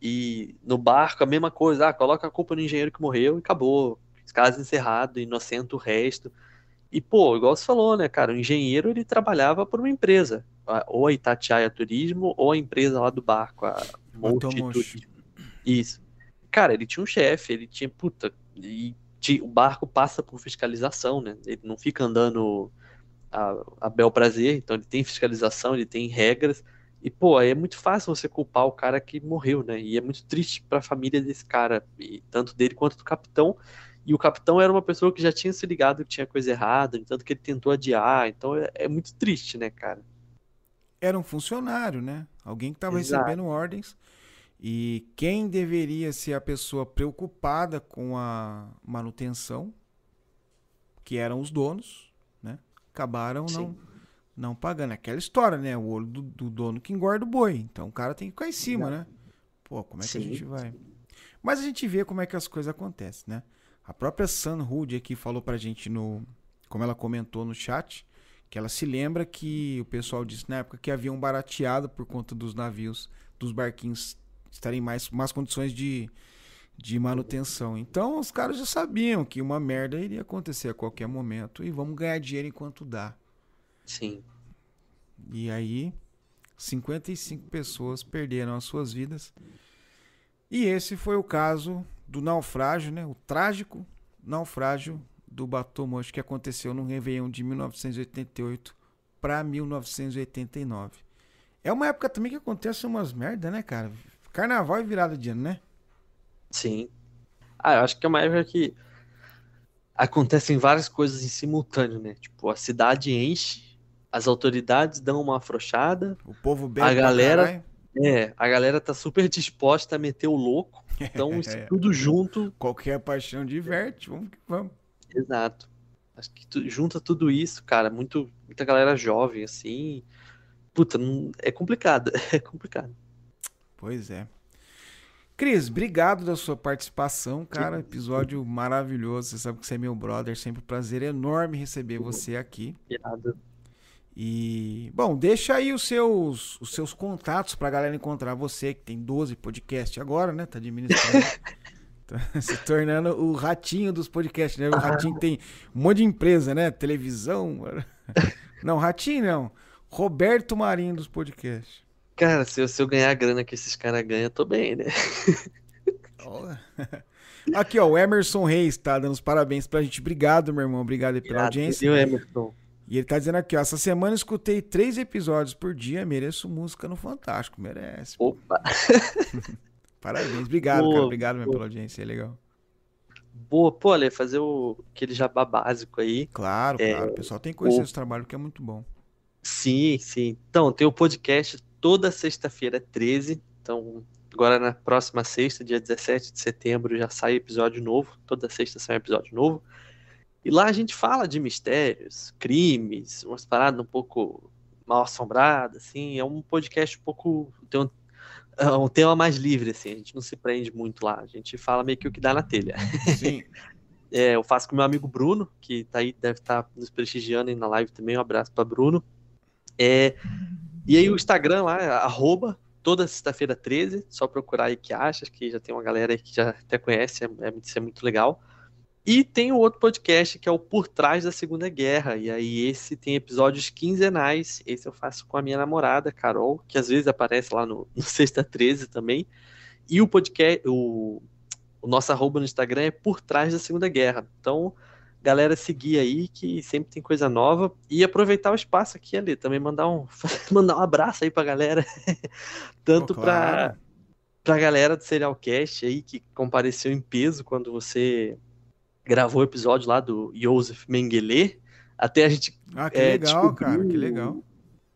E no barco a mesma coisa, ah, coloca a culpa no engenheiro que morreu e acabou. Caso encerrado, inocente o resto. E, pô, igual você falou, né, cara, o engenheiro ele trabalhava por uma empresa, ou a Itatiaia Turismo, ou a empresa lá do barco, a Multi Turismo. Isso. Cara, ele tinha um chefe, ele tinha, puta, e o barco passa por fiscalização, né? Ele não fica andando a, a bel prazer, então ele tem fiscalização, ele tem regras. E, pô, aí é muito fácil você culpar o cara que morreu, né? E é muito triste para a família desse cara, e tanto dele quanto do capitão, e o capitão era uma pessoa que já tinha se ligado que tinha coisa errada, tanto que ele tentou adiar. Então é, é muito triste, né, cara? Era um funcionário, né? Alguém que estava recebendo ordens. E quem deveria ser a pessoa preocupada com a manutenção, que eram os donos, né? Acabaram não, não pagando. Aquela história, né? O olho do, do, dono que engorda o boi. Então o cara tem que ficar em cima, Exato. né? Pô, como é que Sim. a gente vai? Mas a gente vê como é que as coisas acontecem, né? A própria Sun Hood aqui falou pra gente no. Como ela comentou no chat, que ela se lembra que o pessoal disse na época que haviam barateado por conta dos navios, dos barquinhos estarem em mais, mais condições de, de manutenção. Então os caras já sabiam que uma merda iria acontecer a qualquer momento e vamos ganhar dinheiro enquanto dá. Sim. E aí, 55 pessoas perderam as suas vidas. E esse foi o caso do naufrágio, né? O trágico naufrágio do Batomocho que aconteceu no Réveillon de 1988 para 1989. É uma época também que acontece umas merda, né, cara? Carnaval e virada de ano, né? Sim. Ah, eu acho que é uma época que acontecem várias coisas em simultâneo, né? Tipo, a cidade enche, as autoridades dão uma afrouxada, o povo bebe a galera, é, a galera tá super disposta a meter o louco então, isso [LAUGHS] é. tudo junto. Qualquer paixão diverte, vamos que vamos. Exato. Acho que tu, junta tudo isso, cara, muito, muita galera jovem, assim. Puta, não, é complicado, [LAUGHS] é complicado. Pois é. Cris, obrigado da sua participação, cara. Episódio maravilhoso. Você sabe que você é meu brother. Sempre um prazer enorme receber você aqui. Obrigado. E, bom, deixa aí os seus, os seus contatos pra galera encontrar você, que tem 12 podcasts agora, né? Tá administrando. [LAUGHS] tá se tornando o ratinho dos podcasts, né? O ratinho tem um monte de empresa, né? Televisão. [LAUGHS] Não, ratinho não. Roberto Marinho dos podcasts. Cara, se eu, se eu ganhar a grana que esses caras ganham, eu tô bem, né? [LAUGHS] Aqui, ó, o Emerson Reis tá dando os parabéns pra gente. Obrigado, meu irmão. Obrigado pela Obrigado, audiência. Viu, Emerson? E ele tá dizendo aqui, ó, essa semana escutei três episódios por dia, mereço música no Fantástico, merece. Opa! [LAUGHS] Parabéns, obrigado, boa, cara, obrigado mesmo pela audiência, é legal. Boa, pô, Ale, fazer o, aquele jabá básico aí. Claro, é, claro, o pessoal tem que conhecer o... esse trabalho que é muito bom. Sim, sim. Então, tem o podcast toda sexta-feira, 13, então agora na próxima sexta, dia 17 de setembro, já sai episódio novo, toda sexta sai um episódio novo. E lá a gente fala de mistérios, crimes, umas paradas um pouco mal assombradas, assim. É um podcast um pouco. Tem um, é um tema mais livre, assim. A gente não se prende muito lá. A gente fala meio que o que dá na telha. Sim. [LAUGHS] é, eu faço com meu amigo Bruno, que tá aí, deve estar tá nos prestigiando aí na live também. Um abraço para Bruno. É, e aí o Instagram lá, arroba, toda sexta-feira 13, só procurar aí que acha, que já tem uma galera aí que já até conhece, é, é, isso é muito legal. E tem o outro podcast que é o Por Trás da Segunda Guerra. E aí esse tem episódios quinzenais. Esse eu faço com a minha namorada, Carol, que às vezes aparece lá no, [LAUGHS] no Sexta 13 também. E o podcast, o, o nosso arroba no Instagram é Por Trás da Segunda Guerra. Então, galera, seguir aí que sempre tem coisa nova. E aproveitar o espaço aqui ali, também mandar um, [LAUGHS] mandar um abraço aí pra galera. [LAUGHS] Tanto oh, claro. pra, pra galera do Serialcast aí que compareceu em peso quando você gravou o episódio lá do Joseph Mengele. Até a gente. Ah, que é, legal, cara, que legal.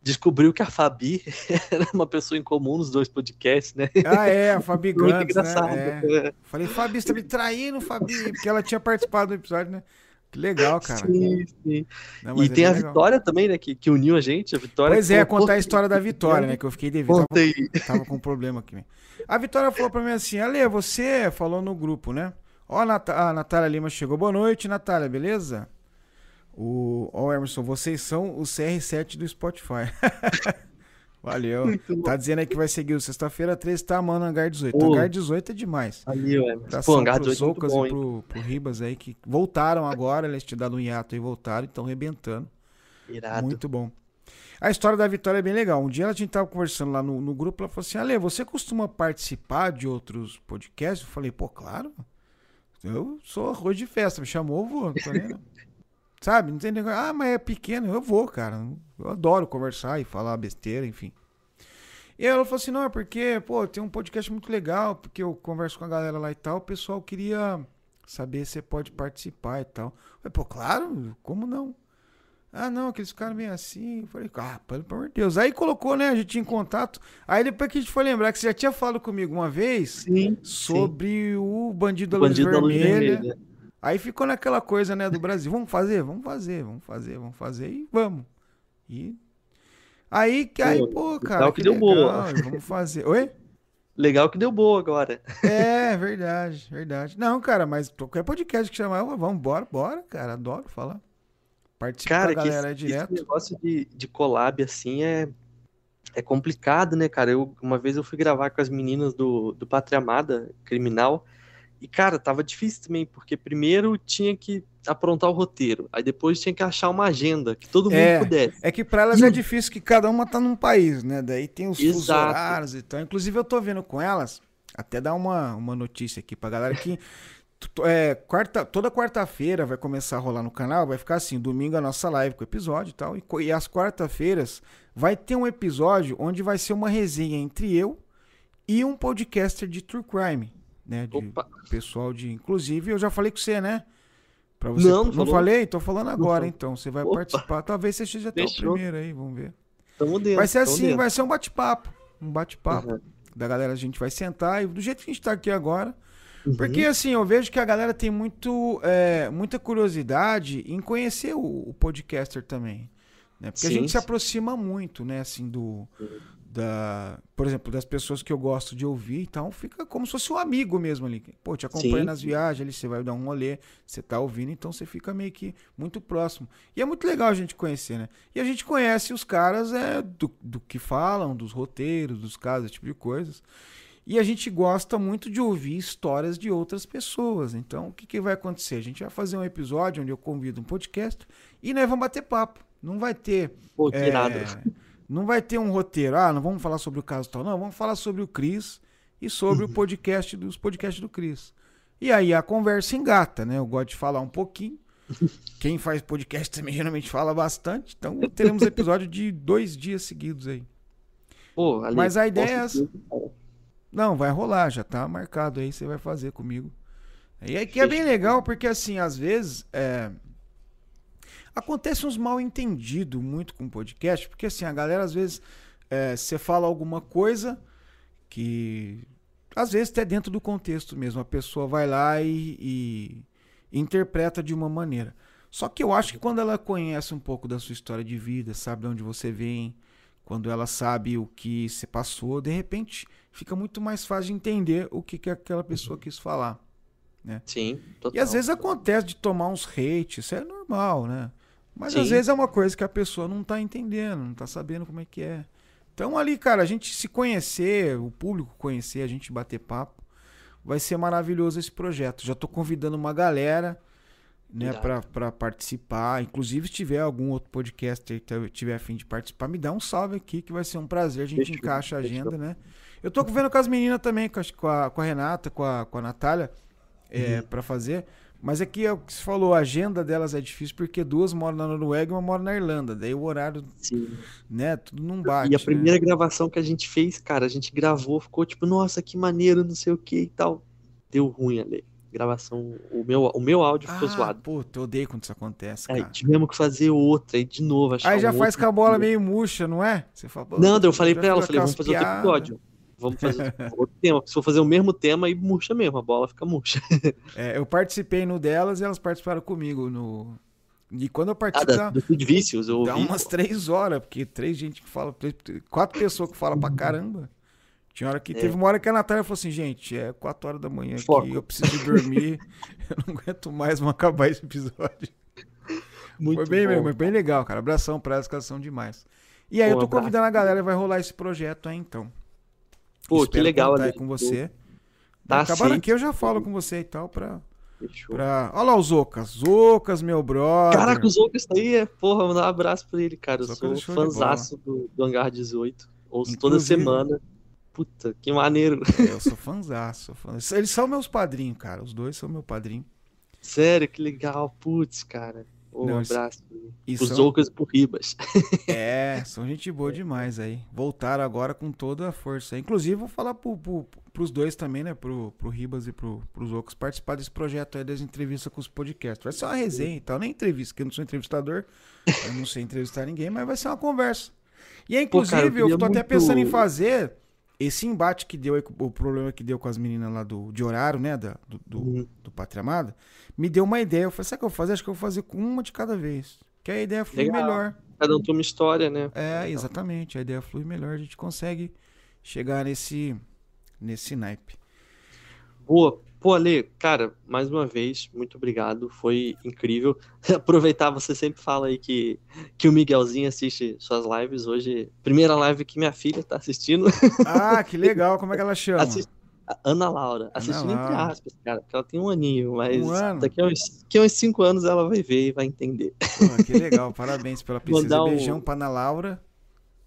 Descobriu que a Fabi [LAUGHS] era uma pessoa em comum nos dois podcasts, né? Ah, é, a Fabi [LAUGHS] Gantz, Muito engraçado. Né? É. Falei, Fabi, você tá me traindo, Fabi, porque ela tinha participado do episódio, né? Que legal, cara. Sim, sim. Não, e tem a legal. Vitória também, né? Que, que uniu a gente. A Vitória pois é, contar a história da Vitória, né? Que eu fiquei devendo. Tava, tava, com um problema aqui. A Vitória falou pra mim assim: Ale, você falou no grupo, né? Ó, a, Nat a Natália Lima chegou. Boa noite, Natália, beleza? O, ó, Emerson, vocês são o CR7 do Spotify. [LAUGHS] Valeu. Muito tá bom. dizendo aí que vai seguir o sexta-feira 13, tá, mano? Hangar 18. Pô. Hangar 18 é demais. Ali, ué. Pô, Hangar 18 é muito bom, e pro, pro Ribas aí, que voltaram agora, eles te dado um hiato e voltaram, estão rebentando. Irado. Muito bom. A história da Vitória é bem legal. Um dia a gente tava conversando lá no, no grupo, ela falou assim, Ale, você costuma participar de outros podcasts? Eu falei, pô, claro. Eu sou arroz de festa, me chamou, eu vou, não nem não. [LAUGHS] Sabe? Não tem negócio. Ah, mas é pequeno. Eu vou, cara. Eu adoro conversar e falar besteira, enfim. E ela falou assim: não, é porque, pô, tem um podcast muito legal, porque eu converso com a galera lá e tal. O pessoal queria saber se pode participar e tal. Eu falei, pô, claro, como não? Ah, não, aqueles caras meio assim. Eu falei, ah, pelo amor de Deus. Aí colocou, né? A gente tinha em contato. Aí depois que a gente foi lembrar que você já tinha falado comigo uma vez sim, sobre sim. o Bandido da Luz Bandido Vermelha. Da Luz Vermelha. Aí ficou naquela coisa, né, do Brasil. Vamos fazer, vamos fazer, vamos fazer, vamos fazer e vamos. E aí, aí pô, cara, legal que, que deu legal, boa. Vamos fazer. Oi? Legal que deu boa agora. É, verdade, verdade. Não, cara, mas qualquer podcast que chamar, vamos, bora, bora, cara, adoro falar. Participa cara, com a galera esse, direto. Esse negócio de, de collab, assim, é, é complicado, né, cara? Eu, uma vez eu fui gravar com as meninas do, do Pátria Amada, Criminal, e, cara, tava difícil também, porque primeiro tinha que aprontar o roteiro, aí depois tinha que achar uma agenda que todo mundo é, pudesse. É que para elas e... é difícil que cada uma tá num país, né? Daí tem os fusos horários e tal. Inclusive eu tô vendo com elas, até dar uma, uma notícia aqui pra galera que é, quarta, toda quarta-feira vai começar a rolar no canal, vai ficar assim, domingo a nossa live com o episódio e tal, e, e às quarta-feiras vai ter um episódio onde vai ser uma resenha entre eu e um podcaster de True Crime né? De Opa. pessoal de. Inclusive, eu já falei com você, né? Pra você... Não, não, não falei? Tô falando agora, então. Você vai Opa. participar. Talvez você seja até o primeiro aí, vamos ver. Tamo dentro, vai ser assim, dentro. vai ser um bate-papo. Um bate-papo. Uhum. Da galera, a gente vai sentar e do jeito que a gente tá aqui agora. Uhum. Porque assim, eu vejo que a galera tem muito, é, muita curiosidade em conhecer o, o podcaster também. Né? Porque sim, a gente sim. se aproxima muito, né, assim, do, da, por exemplo, das pessoas que eu gosto de ouvir, então fica como se fosse um amigo mesmo ali. Pô, te acompanha Sim. nas viagens, ali você vai dar um rolê, você tá ouvindo, então você fica meio que muito próximo. E é muito legal a gente conhecer, né? E a gente conhece os caras é, do, do que falam, dos roteiros, dos casos, esse tipo de coisas. E a gente gosta muito de ouvir histórias de outras pessoas. Então, o que, que vai acontecer? A gente vai fazer um episódio onde eu convido um podcast e nós vamos bater papo. Não vai ter. Pô, que é, não vai ter um roteiro. Ah, não vamos falar sobre o caso tal. Não, vamos falar sobre o Cris e sobre o podcast dos podcasts do Cris. E aí a conversa engata, né? Eu gosto de falar um pouquinho. [LAUGHS] Quem faz podcast também [LAUGHS] geralmente fala bastante. Então teremos episódio de dois dias seguidos aí. Pô, Mas a ideia é essa. Não, vai rolar, já tá marcado aí, você vai fazer comigo. E aí que é bem legal, porque assim, às vezes. É Acontece uns mal entendidos muito com podcast, porque assim, a galera às vezes é, você fala alguma coisa que às vezes até dentro do contexto mesmo, a pessoa vai lá e, e interpreta de uma maneira. Só que eu acho que quando ela conhece um pouco da sua história de vida, sabe de onde você vem, quando ela sabe o que você passou, de repente fica muito mais fácil de entender o que, que aquela pessoa quis falar. Né? Sim, total. E às vezes acontece de tomar uns hate, isso é normal, né? Mas Sim. às vezes é uma coisa que a pessoa não tá entendendo, não tá sabendo como é que é. Então ali, cara, a gente se conhecer, o público conhecer, a gente bater papo, vai ser maravilhoso esse projeto. Já tô convidando uma galera, né, para participar. Inclusive, se tiver algum outro podcaster que tiver afim de participar, me dá um salve aqui, que vai ser um prazer. A gente Fechou. encaixa a agenda, Fechou. né? Eu tô vendo com as meninas também, com a, com a Renata, com a, com a Natália, é, uhum. para fazer. Mas aqui é o que você falou, a agenda delas é difícil porque duas moram na Noruega e uma mora na Irlanda. Daí o horário, Sim. né, tudo não bate. E a primeira né? gravação que a gente fez, cara, a gente gravou, ficou tipo, nossa, que maneiro, não sei o que e tal. Deu ruim ali. gravação, o meu, o meu áudio ficou ah, zoado. Puta, eu odeio quando isso acontece, Aí cara. tivemos que fazer outra, aí de novo. achar Aí já faz outro com a bola meio murcha, não é? Você fala, pô, Não, eu falei pra ela, falei, vamos fazer outro piadas. episódio. Vamos fazer [LAUGHS] outro tema. Se for fazer o mesmo tema, aí murcha mesmo, a bola fica murcha. É, eu participei no delas e elas participaram comigo no. E quando eu Ah, participo, da, dá, do Feed Vícios, eu dá ouvi. umas três horas, porque três gente que fala, quatro pessoas que falam pra caramba. Tinha hora que É. teve uma hora que a Natália falou assim, gente, é quatro horas da manhã Foco. aqui, eu preciso dormir, [LAUGHS] eu não aguento mais, vamos acabar esse episódio. Muito Foi bem, bom. mesmo, bem legal, cara. Abração pra elas que elas são demais. E aí Um eu tô abraço. convidando a galera, vai rolar esse projeto aí então. Pô, que Espero legal, contar Ale. com você. Tá Acabando aqui eu já falo com você e tal pra, Fechou. pra... Olha lá o Zocas. Zocas, meu brother. Caraca, o Zoucas tá aí, é, porra, mandar um abraço pra ele, cara. Eu Zoucas sou fãzaço do, do Hangar 18. Ouço toda Inclusive- semana. Puta, que maneiro. É, Eu [LAUGHS] sou fãzaço. fã. Eles são meus padrinhos, cara. Os dois são meu padrinho. Sério, que legal. Putz, cara. Um Não, abraço. E Os são- Zoucas por Ribas. [LAUGHS] É, são gente boa demais aí. Voltaram agora com toda a força. Inclusive, vou falar pro, pro, pros dois também, né? Pro, pro Ribas e pro, pros outros participar desse projeto aí das entrevistas com os podcasts. Vai ser uma resenha e tal. Nem entrevista, porque eu não sou entrevistador. eu não sei entrevistar ninguém, mas vai ser uma conversa. E aí, Pô, inclusive, cara, eu eu, tô até muito- pensando em fazer esse embate que deu aí, o problema que deu com as meninas lá do, de horário, né? Da, do, do, Uhum. do Pátria Amada, me deu uma ideia. Eu falei, sabe o que eu vou fazer? Acho que eu vou fazer com uma de cada vez. Que a ideia flui Legal. melhor. Cada um tem uma história, né? É, exatamente. A ideia flui melhor, a gente consegue chegar nesse, nesse naipe. Boa. Pô, Ale, cara, mais uma vez, muito obrigado. Foi incrível. [LAUGHS] Aproveitar, você sempre fala aí que, que o Miguelzinho assiste suas lives. Hoje, primeira live que minha filha tá assistindo. [LAUGHS] Ah, que legal. Como é que ela [LAUGHS] chama? Assist- Ana Laura. Assistindo entre Laura. aspas, cara, porque ela tem um aninho, mas Um ano? daqui a, uns, daqui a uns cinco anos ela vai ver e vai entender. Que legal. Parabéns pela princesa. Um- Beijão pra Ana Laura.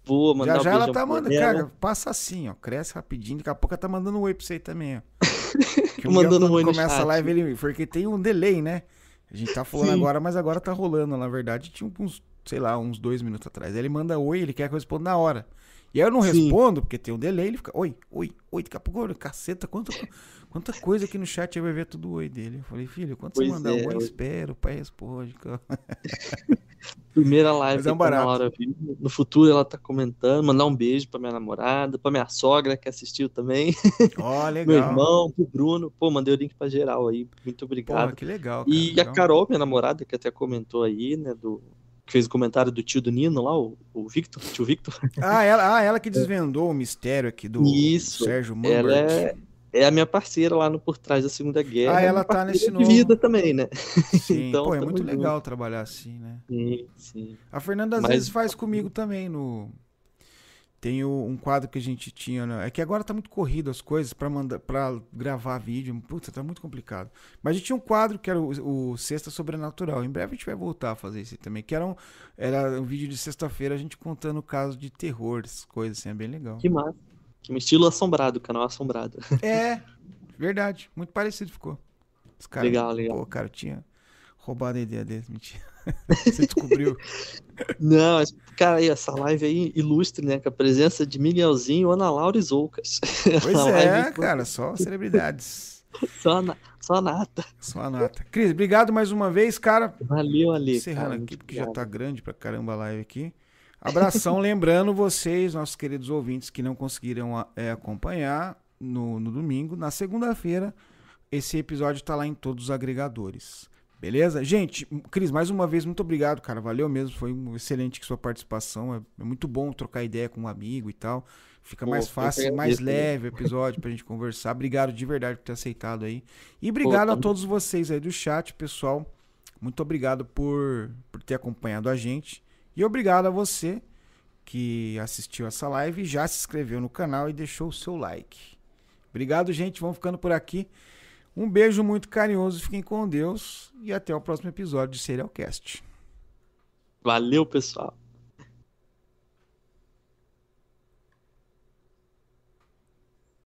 Vou mandar Já um já ela tá mandando, cara, passa assim, ó. Cresce rapidinho. Daqui a pouco ela tá mandando um oi pra você aí também, ó. Que [LAUGHS] o Mandando Miguel, quando começa a live, ele. Porque tem um delay, né? A gente tá falando Sim. agora, mas agora tá rolando. Na verdade, tinha uns, sei lá, uns dois minutos atrás. Aí ele manda oi, ele quer que eu responda na hora. E aí eu não Sim. respondo, porque tem um delay, ele fica, oi, oi, oi, daqui a pouco, caceta, quanta, quanta coisa aqui no chat aí vai ver tudo oi dele. Eu falei, filho, quando você Pois mandar é, oi, eu- espera, o pai responde. [LAUGHS] Primeira live Mas é um que a barato. Laura viu. No futuro ela tá comentando, mandar um beijo pra minha namorada, pra minha sogra que assistiu também, Ó, [LAUGHS] meu legal. irmão, pro Bruno. Pô, mandei o link pra geral aí. Muito Porra, obrigado. que legal. cara, E a legal. Carol, minha namorada, que até comentou aí, né, do que fez o comentário do tio do Nino lá, o, o Victor, tio Victor. [LAUGHS] Ah ela, ah, ela que desvendou o mistério aqui do Isso, Sérgio Ela Mambert. é, é a minha parceira lá no Por Trás da Segunda Guerra. Ah, é ela tá nesse de novo. vida também, né? Sim, [LAUGHS] Então, pô, é tamo muito junto. legal trabalhar assim, né? Sim, sim. A Fernanda às Mas- vezes faz comigo também no tem o- um quadro que a gente tinha, né? é que agora tá muito corrido as coisas pra mandar para gravar vídeo, puta, tá muito complicado. Mas a gente tinha um quadro que era o, o Sexta Sobrenatural. Em breve a gente vai voltar a fazer isso também, que era um era um vídeo de sexta-feira a gente contando casos de terror, essas coisas assim, é bem legal. Que massa. Que estilo assombrado, canal assombrado. [LAUGHS] É, verdade, muito parecido ficou. Os caras, Legal, legal. Pô, cara, eu tinha roubado a ideia deles, mentira. [LAUGHS] Você descobriu. Não, cara, aí, essa live aí ilustre, né? Com a presença de Miguelzinho, Ana Laura e Zoucas. [LAUGHS] Pois A é, cara, só celebridades. [LAUGHS] Só, na, só nata. Só a nota. Cris, obrigado mais uma vez, cara. Valeu, Ali. Encerrando cara, aqui, porque já obrigado. tá grande pra caramba a live aqui. Abração, lembrando vocês, nossos queridos ouvintes que não conseguiram é, acompanhar no, no domingo. Na segunda-feira, esse episódio tá lá em todos os agregadores. Beleza? Gente, Cris, mais uma vez, muito obrigado, cara. Valeu mesmo. Foi excelente sua participação. É, é muito bom trocar ideia com um amigo e tal. Fica Pô, mais fácil, mais leve o episódio pra gente conversar. Obrigado de verdade por ter aceitado aí. E obrigado a tamo- todos vocês aí do chat, pessoal. Muito obrigado por, por ter acompanhado a gente. E obrigado a você que assistiu essa live, já se inscreveu no canal e deixou o seu like. Obrigado, gente. Vamos ficando por aqui. Um beijo muito carinhoso, fiquem com Deus e até o próximo episódio de Serialcast. Valeu, pessoal.